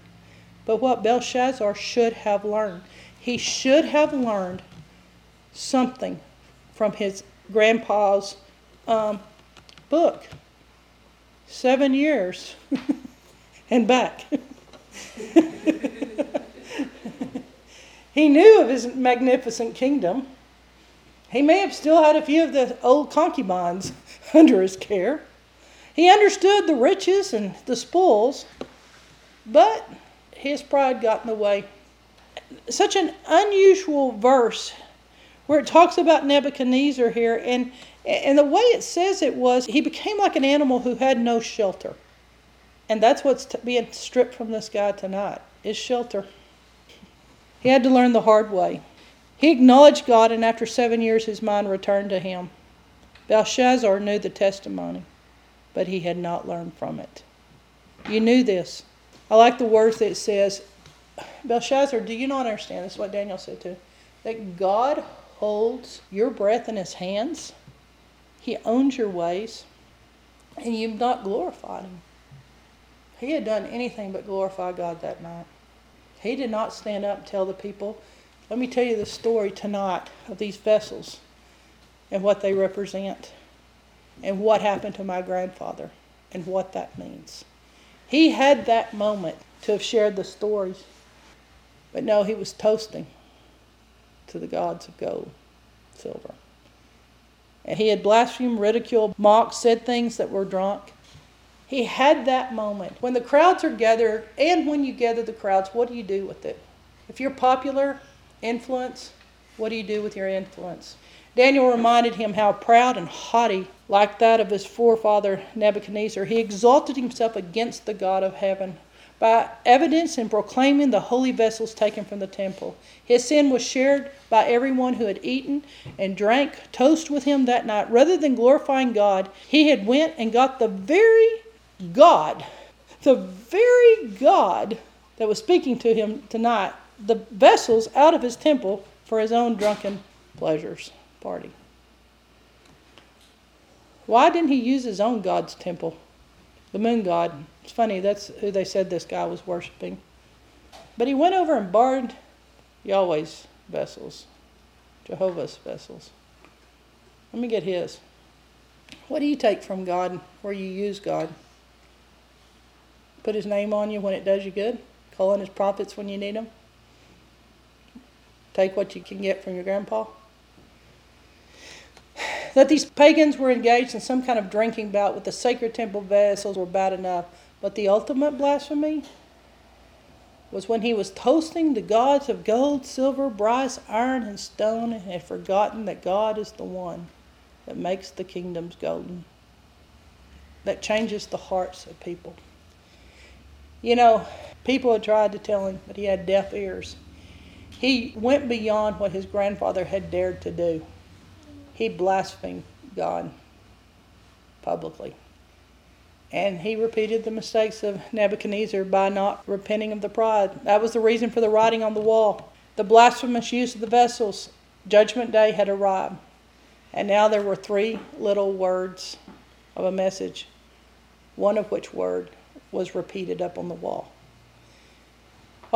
but what Belshazzar should have learned. He should have learned something from his grandpa's um, book. Seven years and back. he knew of his magnificent kingdom. He may have still had a few of the old concubines under his care. He understood the riches and the spoils, but his pride got in the way. Such an unusual verse where it talks about Nebuchadnezzar here, and, and the way it says it was he became like an animal who had no shelter. And that's what's being stripped from this guy tonight is shelter. He had to learn the hard way. He acknowledged God, and after seven years, his mind returned to him. Belshazzar knew the testimony, but he had not learned from it. You knew this. I like the words that says Belshazzar, do you not understand? This is what Daniel said to him. That God holds your breath in his hands. He owns your ways. And you've not glorified him. He had done anything but glorify God that night. He did not stand up and tell the people, let me tell you the story tonight of these vessels and what they represent and what happened to my grandfather and what that means. He had that moment to have shared the stories, but no, he was toasting to the gods of gold, silver. And he had blasphemed, ridiculed, mocked, said things that were drunk. He had that moment. When the crowds are gathered, and when you gather the crowds, what do you do with it? If you're popular, influence, what do you do with your influence? Daniel reminded him how proud and haughty, like that of his forefather Nebuchadnezzar, he exalted himself against the God of heaven by evidence in proclaiming the holy vessels taken from the temple. His sin was shared by everyone who had eaten and drank toast with him that night. Rather than glorifying God, he had went and got the very God, the very God that was speaking to him tonight, the vessels out of his temple for his own drunken pleasures party. Why didn't he use his own God's temple? The moon god. It's funny, that's who they said this guy was worshiping. But he went over and borrowed Yahweh's vessels, Jehovah's vessels. Let me get his. What do you take from God where you use God? Put his name on you when it does you good? Call in his prophets when you need them? Take what you can get from your grandpa? That these pagans were engaged in some kind of drinking bout with the sacred temple vessels were bad enough, but the ultimate blasphemy was when he was toasting the gods of gold, silver, brass, iron, and stone, and had forgotten that God is the one that makes the kingdoms golden, that changes the hearts of people. You know, people had tried to tell him, but he had deaf ears. He went beyond what his grandfather had dared to do he blasphemed God publicly. And he repeated the mistakes of Nebuchadnezzar by not repenting of the pride. That was the reason for the writing on the wall. The blasphemous use of the vessels. Judgment day had arrived. And now there were three little words of a message, one of which word was repeated up on the wall.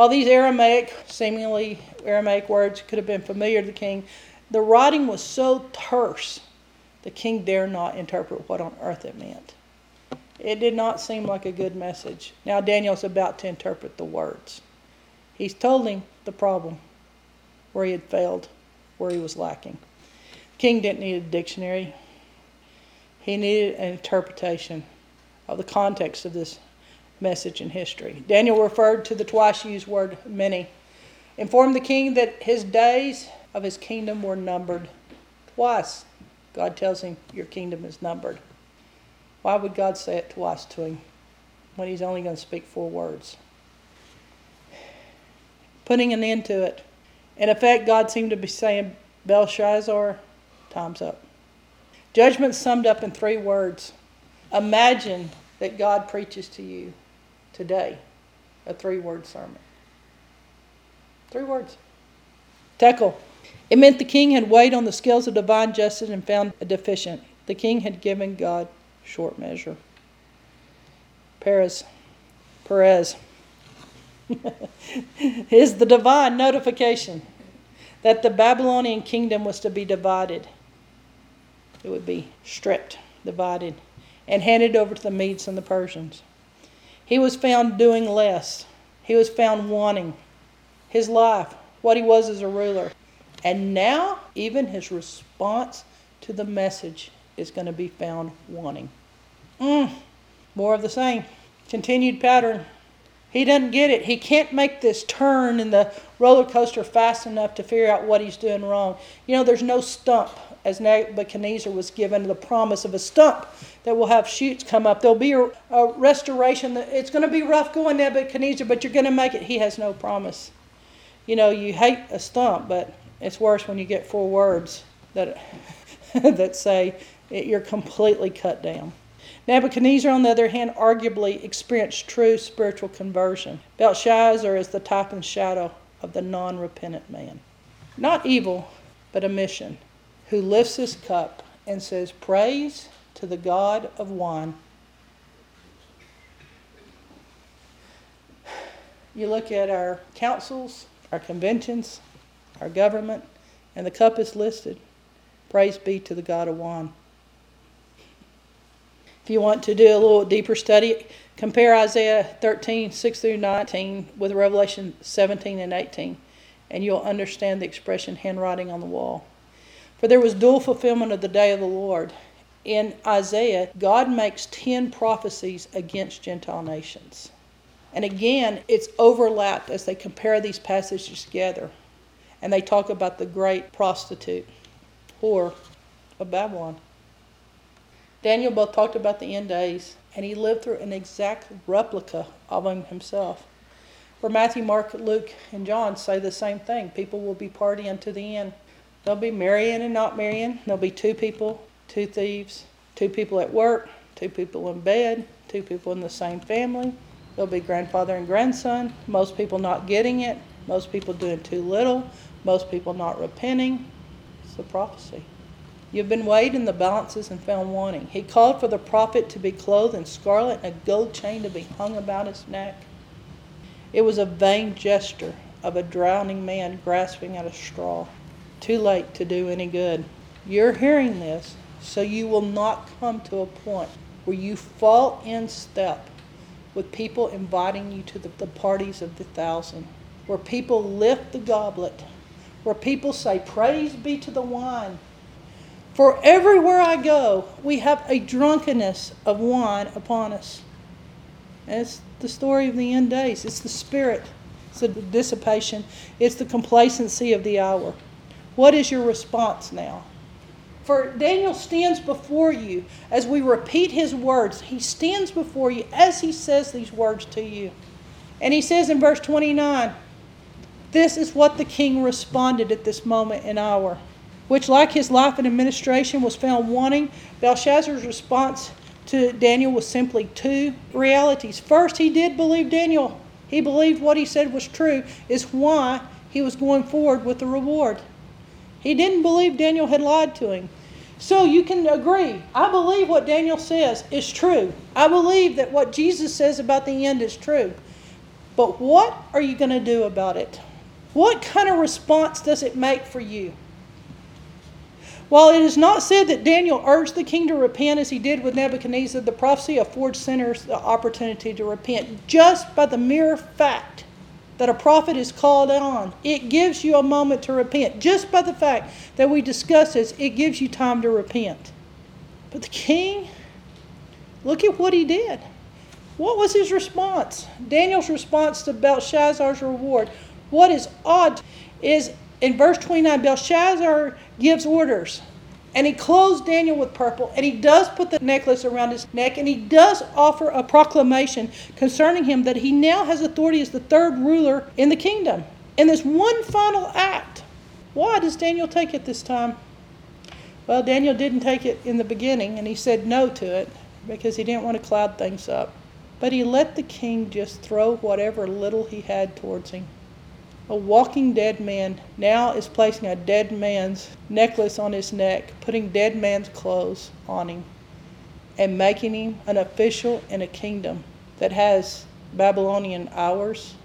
While these Aramaic, seemingly Aramaic words could have been familiar to the king, the writing was so terse, the king dare not interpret what on earth it meant. It did not seem like a good message. Now Daniel's about to interpret the words. He's told him the problem, where he had failed, where he was lacking. The king didn't need a dictionary. He needed an interpretation of the context of this message in history. Daniel referred to the twice used word Mene, informed the king that his days of his kingdom were numbered. Twice, God tells him, Your kingdom is numbered. Why would God say it twice to him when he's only going to speak four words? Putting an end to it. In effect, God seemed to be saying, Belshazzar, time's up. Judgment summed up in three words. Imagine that God preaches to you today a three word sermon. Three words. Tekel. It meant the king had weighed on the scales of divine justice and found a deficient. The king had given God short measure. Peres. Peres is the divine notification that the Babylonian kingdom was to be divided. It would be stripped, divided, and handed over to the Medes and the Persians. He was found doing less. He was found wanting his life, what he was as a ruler. And now, even his response to the message is going to be found wanting. Mm, more of the same. Continued pattern. He doesn't get it. He can't make this turn in the roller coaster fast enough to figure out what he's doing wrong. You know, there's no stump, as Nebuchadnezzar was given the promise of a stump that will have shoots come up. There'll be a, a restoration. It's going to be rough going, Nebuchadnezzar, but you're going to make it. He has no promise. You know, you hate a stump, but it's worse when you get four words that, that say you're completely cut down. Nebuchadnezzar, on the other hand, arguably experienced true spiritual conversion. Belshazzar is the type and shadow of the non repentant man. Not evil, but a mission, who lifts his cup and says, Praise to the God of wine. You look at our councils, our conventions, our government, and the cup is listed. Praise be to the God of wine. If you want to do a little deeper study, compare Isaiah 13, 6 through 19 with Revelation 17 and 18, and you'll understand the expression handwriting on the wall. For there was dual fulfillment of the day of the Lord. In Isaiah, God makes 10 prophecies against Gentile nations. And again, it's overlapped as they compare these passages together. And they talk about the great prostitute, whore of Babylon. Daniel both talked about the end days, and he lived through an exact replica of them himself. For Matthew, Mark, Luke, and John say the same thing. People will be partying to the end. They'll be marrying and not marrying. There'll be two people, two thieves, two people at work, two people in bed, two people in the same family. There'll be grandfather and grandson. Most people not getting it. Most people doing too little. Most people not repenting. It's the prophecy. You've been weighed in the balances and found wanting. He called for the prophet to be clothed in scarlet and a gold chain to be hung about his neck. It was a vain gesture of a drowning man grasping at a straw. Too late to do any good. You're hearing this, so you will not come to a point where you fall in step with people inviting you to the, the parties of the thousand, where people lift the goblet, where people say, Praise be to the wine for everywhere I go, we have a drunkenness of wine upon us. And it's the story of the end days. It's the spirit, it's the dissipation, it's the complacency of the hour. What is your response now? For Daniel stands before you as we repeat his words. He stands before you as he says these words to you. And he says in verse 29 this is what the king responded at this moment and hour which, like his life and administration, was found wanting, Belshazzar's response to Daniel was simply two realities. First, he did believe Daniel. He believed what he said was true, is why he was going forward with the reward. He didn't believe Daniel had lied to him. So you can agree. I believe what Daniel says is true. I believe that what Jesus says about the end is true. But what are you going to do about it? What kind of response does it make for you? While it is not said that Daniel urged the king to repent as he did with Nebuchadnezzar, the prophecy affords sinners the opportunity to repent just by the mere fact that a prophet is called on. It gives you a moment to repent. Just by the fact that we discuss this, it gives you time to repent. But the king, look at what he did. What was his response? Daniel's response to Belshazzar's reward. What is odd is in verse 29, Belshazzar gives orders. And he clothes Daniel with purple, and he does put the necklace around his neck, and he does offer a proclamation concerning him that he now has authority as the third ruler in the kingdom. In this one final act, why does Daniel take it this time? Well, Daniel didn't take it in the beginning, and he said no to it because he didn't want to cloud things up. But he let the king just throw whatever little he had towards him a walking dead man now is placing a dead man's necklace on his neck, putting dead man's clothes on him, and making him an official in a kingdom that has Babylonian hours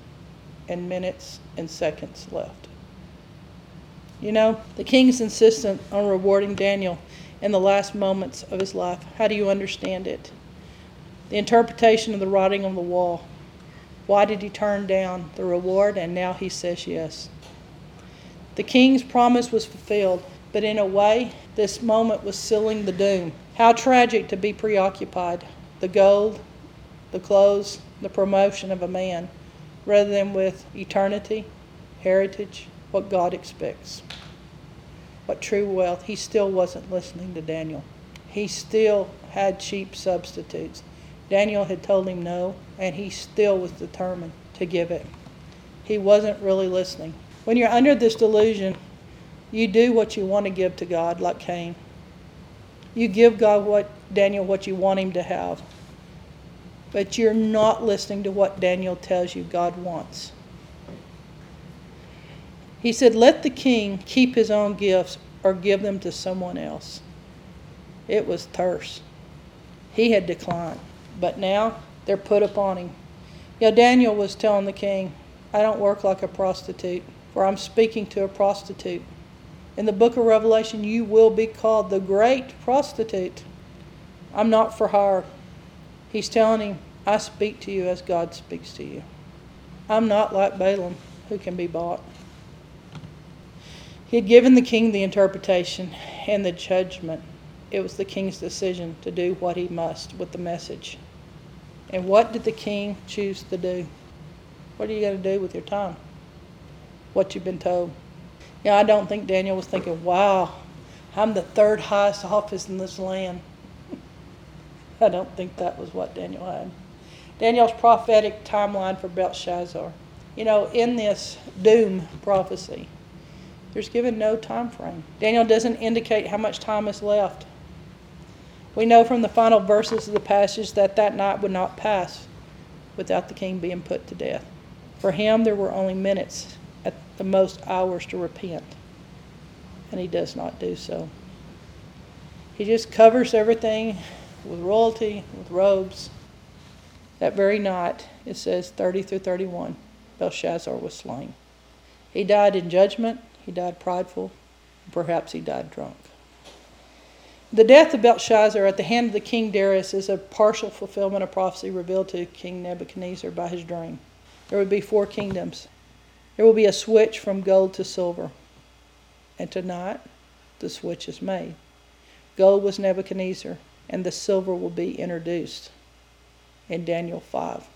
and minutes and seconds left. You know, the king's insistent on rewarding Daniel in the last moments of his life. How do you understand it? The interpretation of the writing on the wall. Why did he turn down the reward and now he says yes? The king's promise was fulfilled, but in a way, this moment was sealing the doom. How tragic to be preoccupied. The gold, the clothes, the promotion of a man, rather than with eternity, heritage, what God expects. What true wealth. He still wasn't listening to Daniel. He still had cheap substitutes. Daniel had told him no, and he still was determined to give it. He wasn't really listening. When you're under this delusion, you do what you want to give to God, like Cain. You give God what Daniel what you want him to have. But you're not listening to what Daniel tells you God wants. He said, Let the king keep his own gifts or give them to someone else. It was terse. He had declined. But now they're put upon him. Yeah, Daniel was telling the king, I don't work like a prostitute, for I'm speaking to a prostitute. In the book of Revelation, you will be called the great prostitute. I'm not for hire. He's telling him, I speak to you as God speaks to you. I'm not like Balaam, who can be bought. He had given the king the interpretation and the judgment. It was the king's decision to do what he must with the message. And what did the king choose to do? What are you going to do with your time? What you've been told. Yeah, I don't think Daniel was thinking, wow, I'm the third highest office in this land. I don't think that was what Daniel had. Daniel's prophetic timeline for Belshazzar. You know, in this doom prophecy, there's given no time frame. Daniel doesn't indicate how much time is left. We know from the final verses of the passage that that night would not pass without the king being put to death. For him, there were only minutes, at the most hours, to repent, and he does not do so. He just covers everything with royalty, with robes. That very night, it says 30 through 31, Belshazzar was slain. He died in judgment, he died prideful, perhaps he died drunk. The death of Belshazzar at the hand of the king Darius is a partial fulfillment of prophecy revealed to King Nebuchadnezzar by his dream. There would be four kingdoms. There will be a switch from gold to silver. And tonight, the switch is made. Gold was Nebuchadnezzar, and the silver will be introduced in Daniel 5.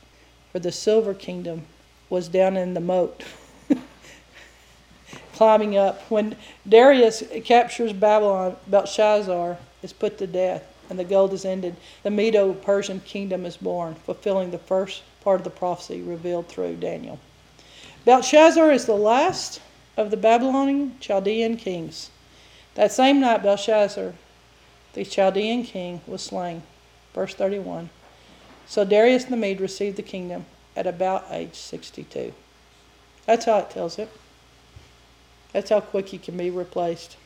For the silver kingdom was down in the moat, climbing up. When Darius captures Babylon, Belshazzar is put to death, and the gold is ended. The Medo Persian kingdom is born, fulfilling the first part of the prophecy revealed through Daniel. Belshazzar is the last of the Babylonian Chaldean kings. That same night, Belshazzar, the Chaldean king, was slain. Verse 31. So Darius the Mede received the kingdom at about age 62. That's how it tells it. That's how quick he can be replaced.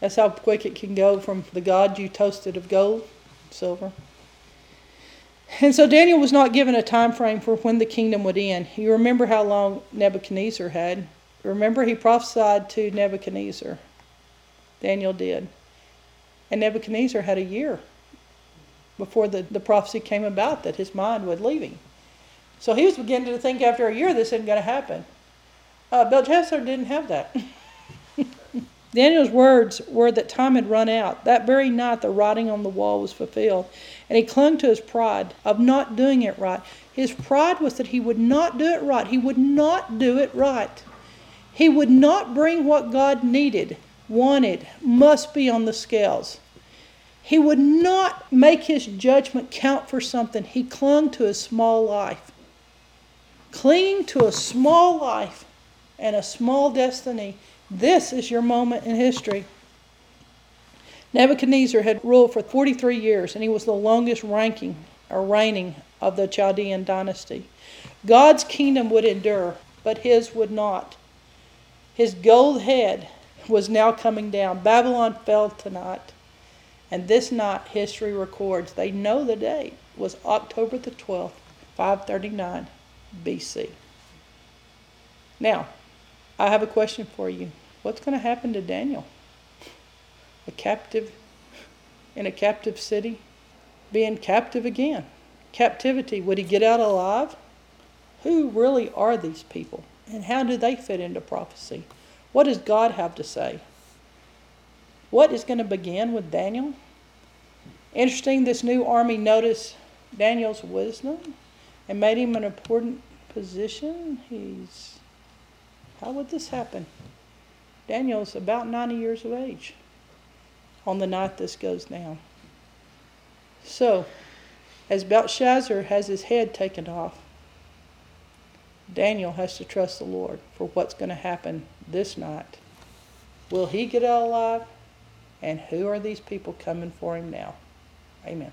That's how quick it can go from the God you toasted of gold, silver. And so Daniel was not given a time frame for when the kingdom would end. You remember how long Nebuchadnezzar had. Remember, he prophesied to Nebuchadnezzar. Daniel did. And Nebuchadnezzar had a year before the, the prophecy came about that his mind would leave him. So he was beginning to think after a year this isn't going to happen. Uh, Belshazzar didn't have that. Daniel's words were that time had run out. That very night, the writing on the wall was fulfilled. And he clung to his pride of not doing it right. His pride was that he would not do it right. He would not do it right. He would not bring what God needed, wanted, must be on the scales. He would not make his judgment count for something. He clung to his small life. Clinging to a small life and a small destiny, this is your moment in history. Nebuchadnezzar had ruled for 43 years, and he was the longest ranking or reigning of the Chaldean dynasty. God's kingdom would endure, but his would not. His gold head was now coming down. Babylon fell tonight. And this night, history records, they know the date, was October the 12th, 539 BC. Now, I have a question for you. What's going to happen to Daniel? A captive in a captive city? Being captive again. Captivity. Would he get out alive? Who really are these people? And how do they fit into prophecy? What does God have to say? What is going to begin with Daniel? Interesting, this new army noticed Daniel's wisdom and made him an important position. He's how would this happen? Daniel's about 90 years of age on the night this goes down. So, as Belshazzar has his head taken off, Daniel has to trust the Lord for what's going to happen this night. Will he get out alive? And who are these people coming for him now? Amen.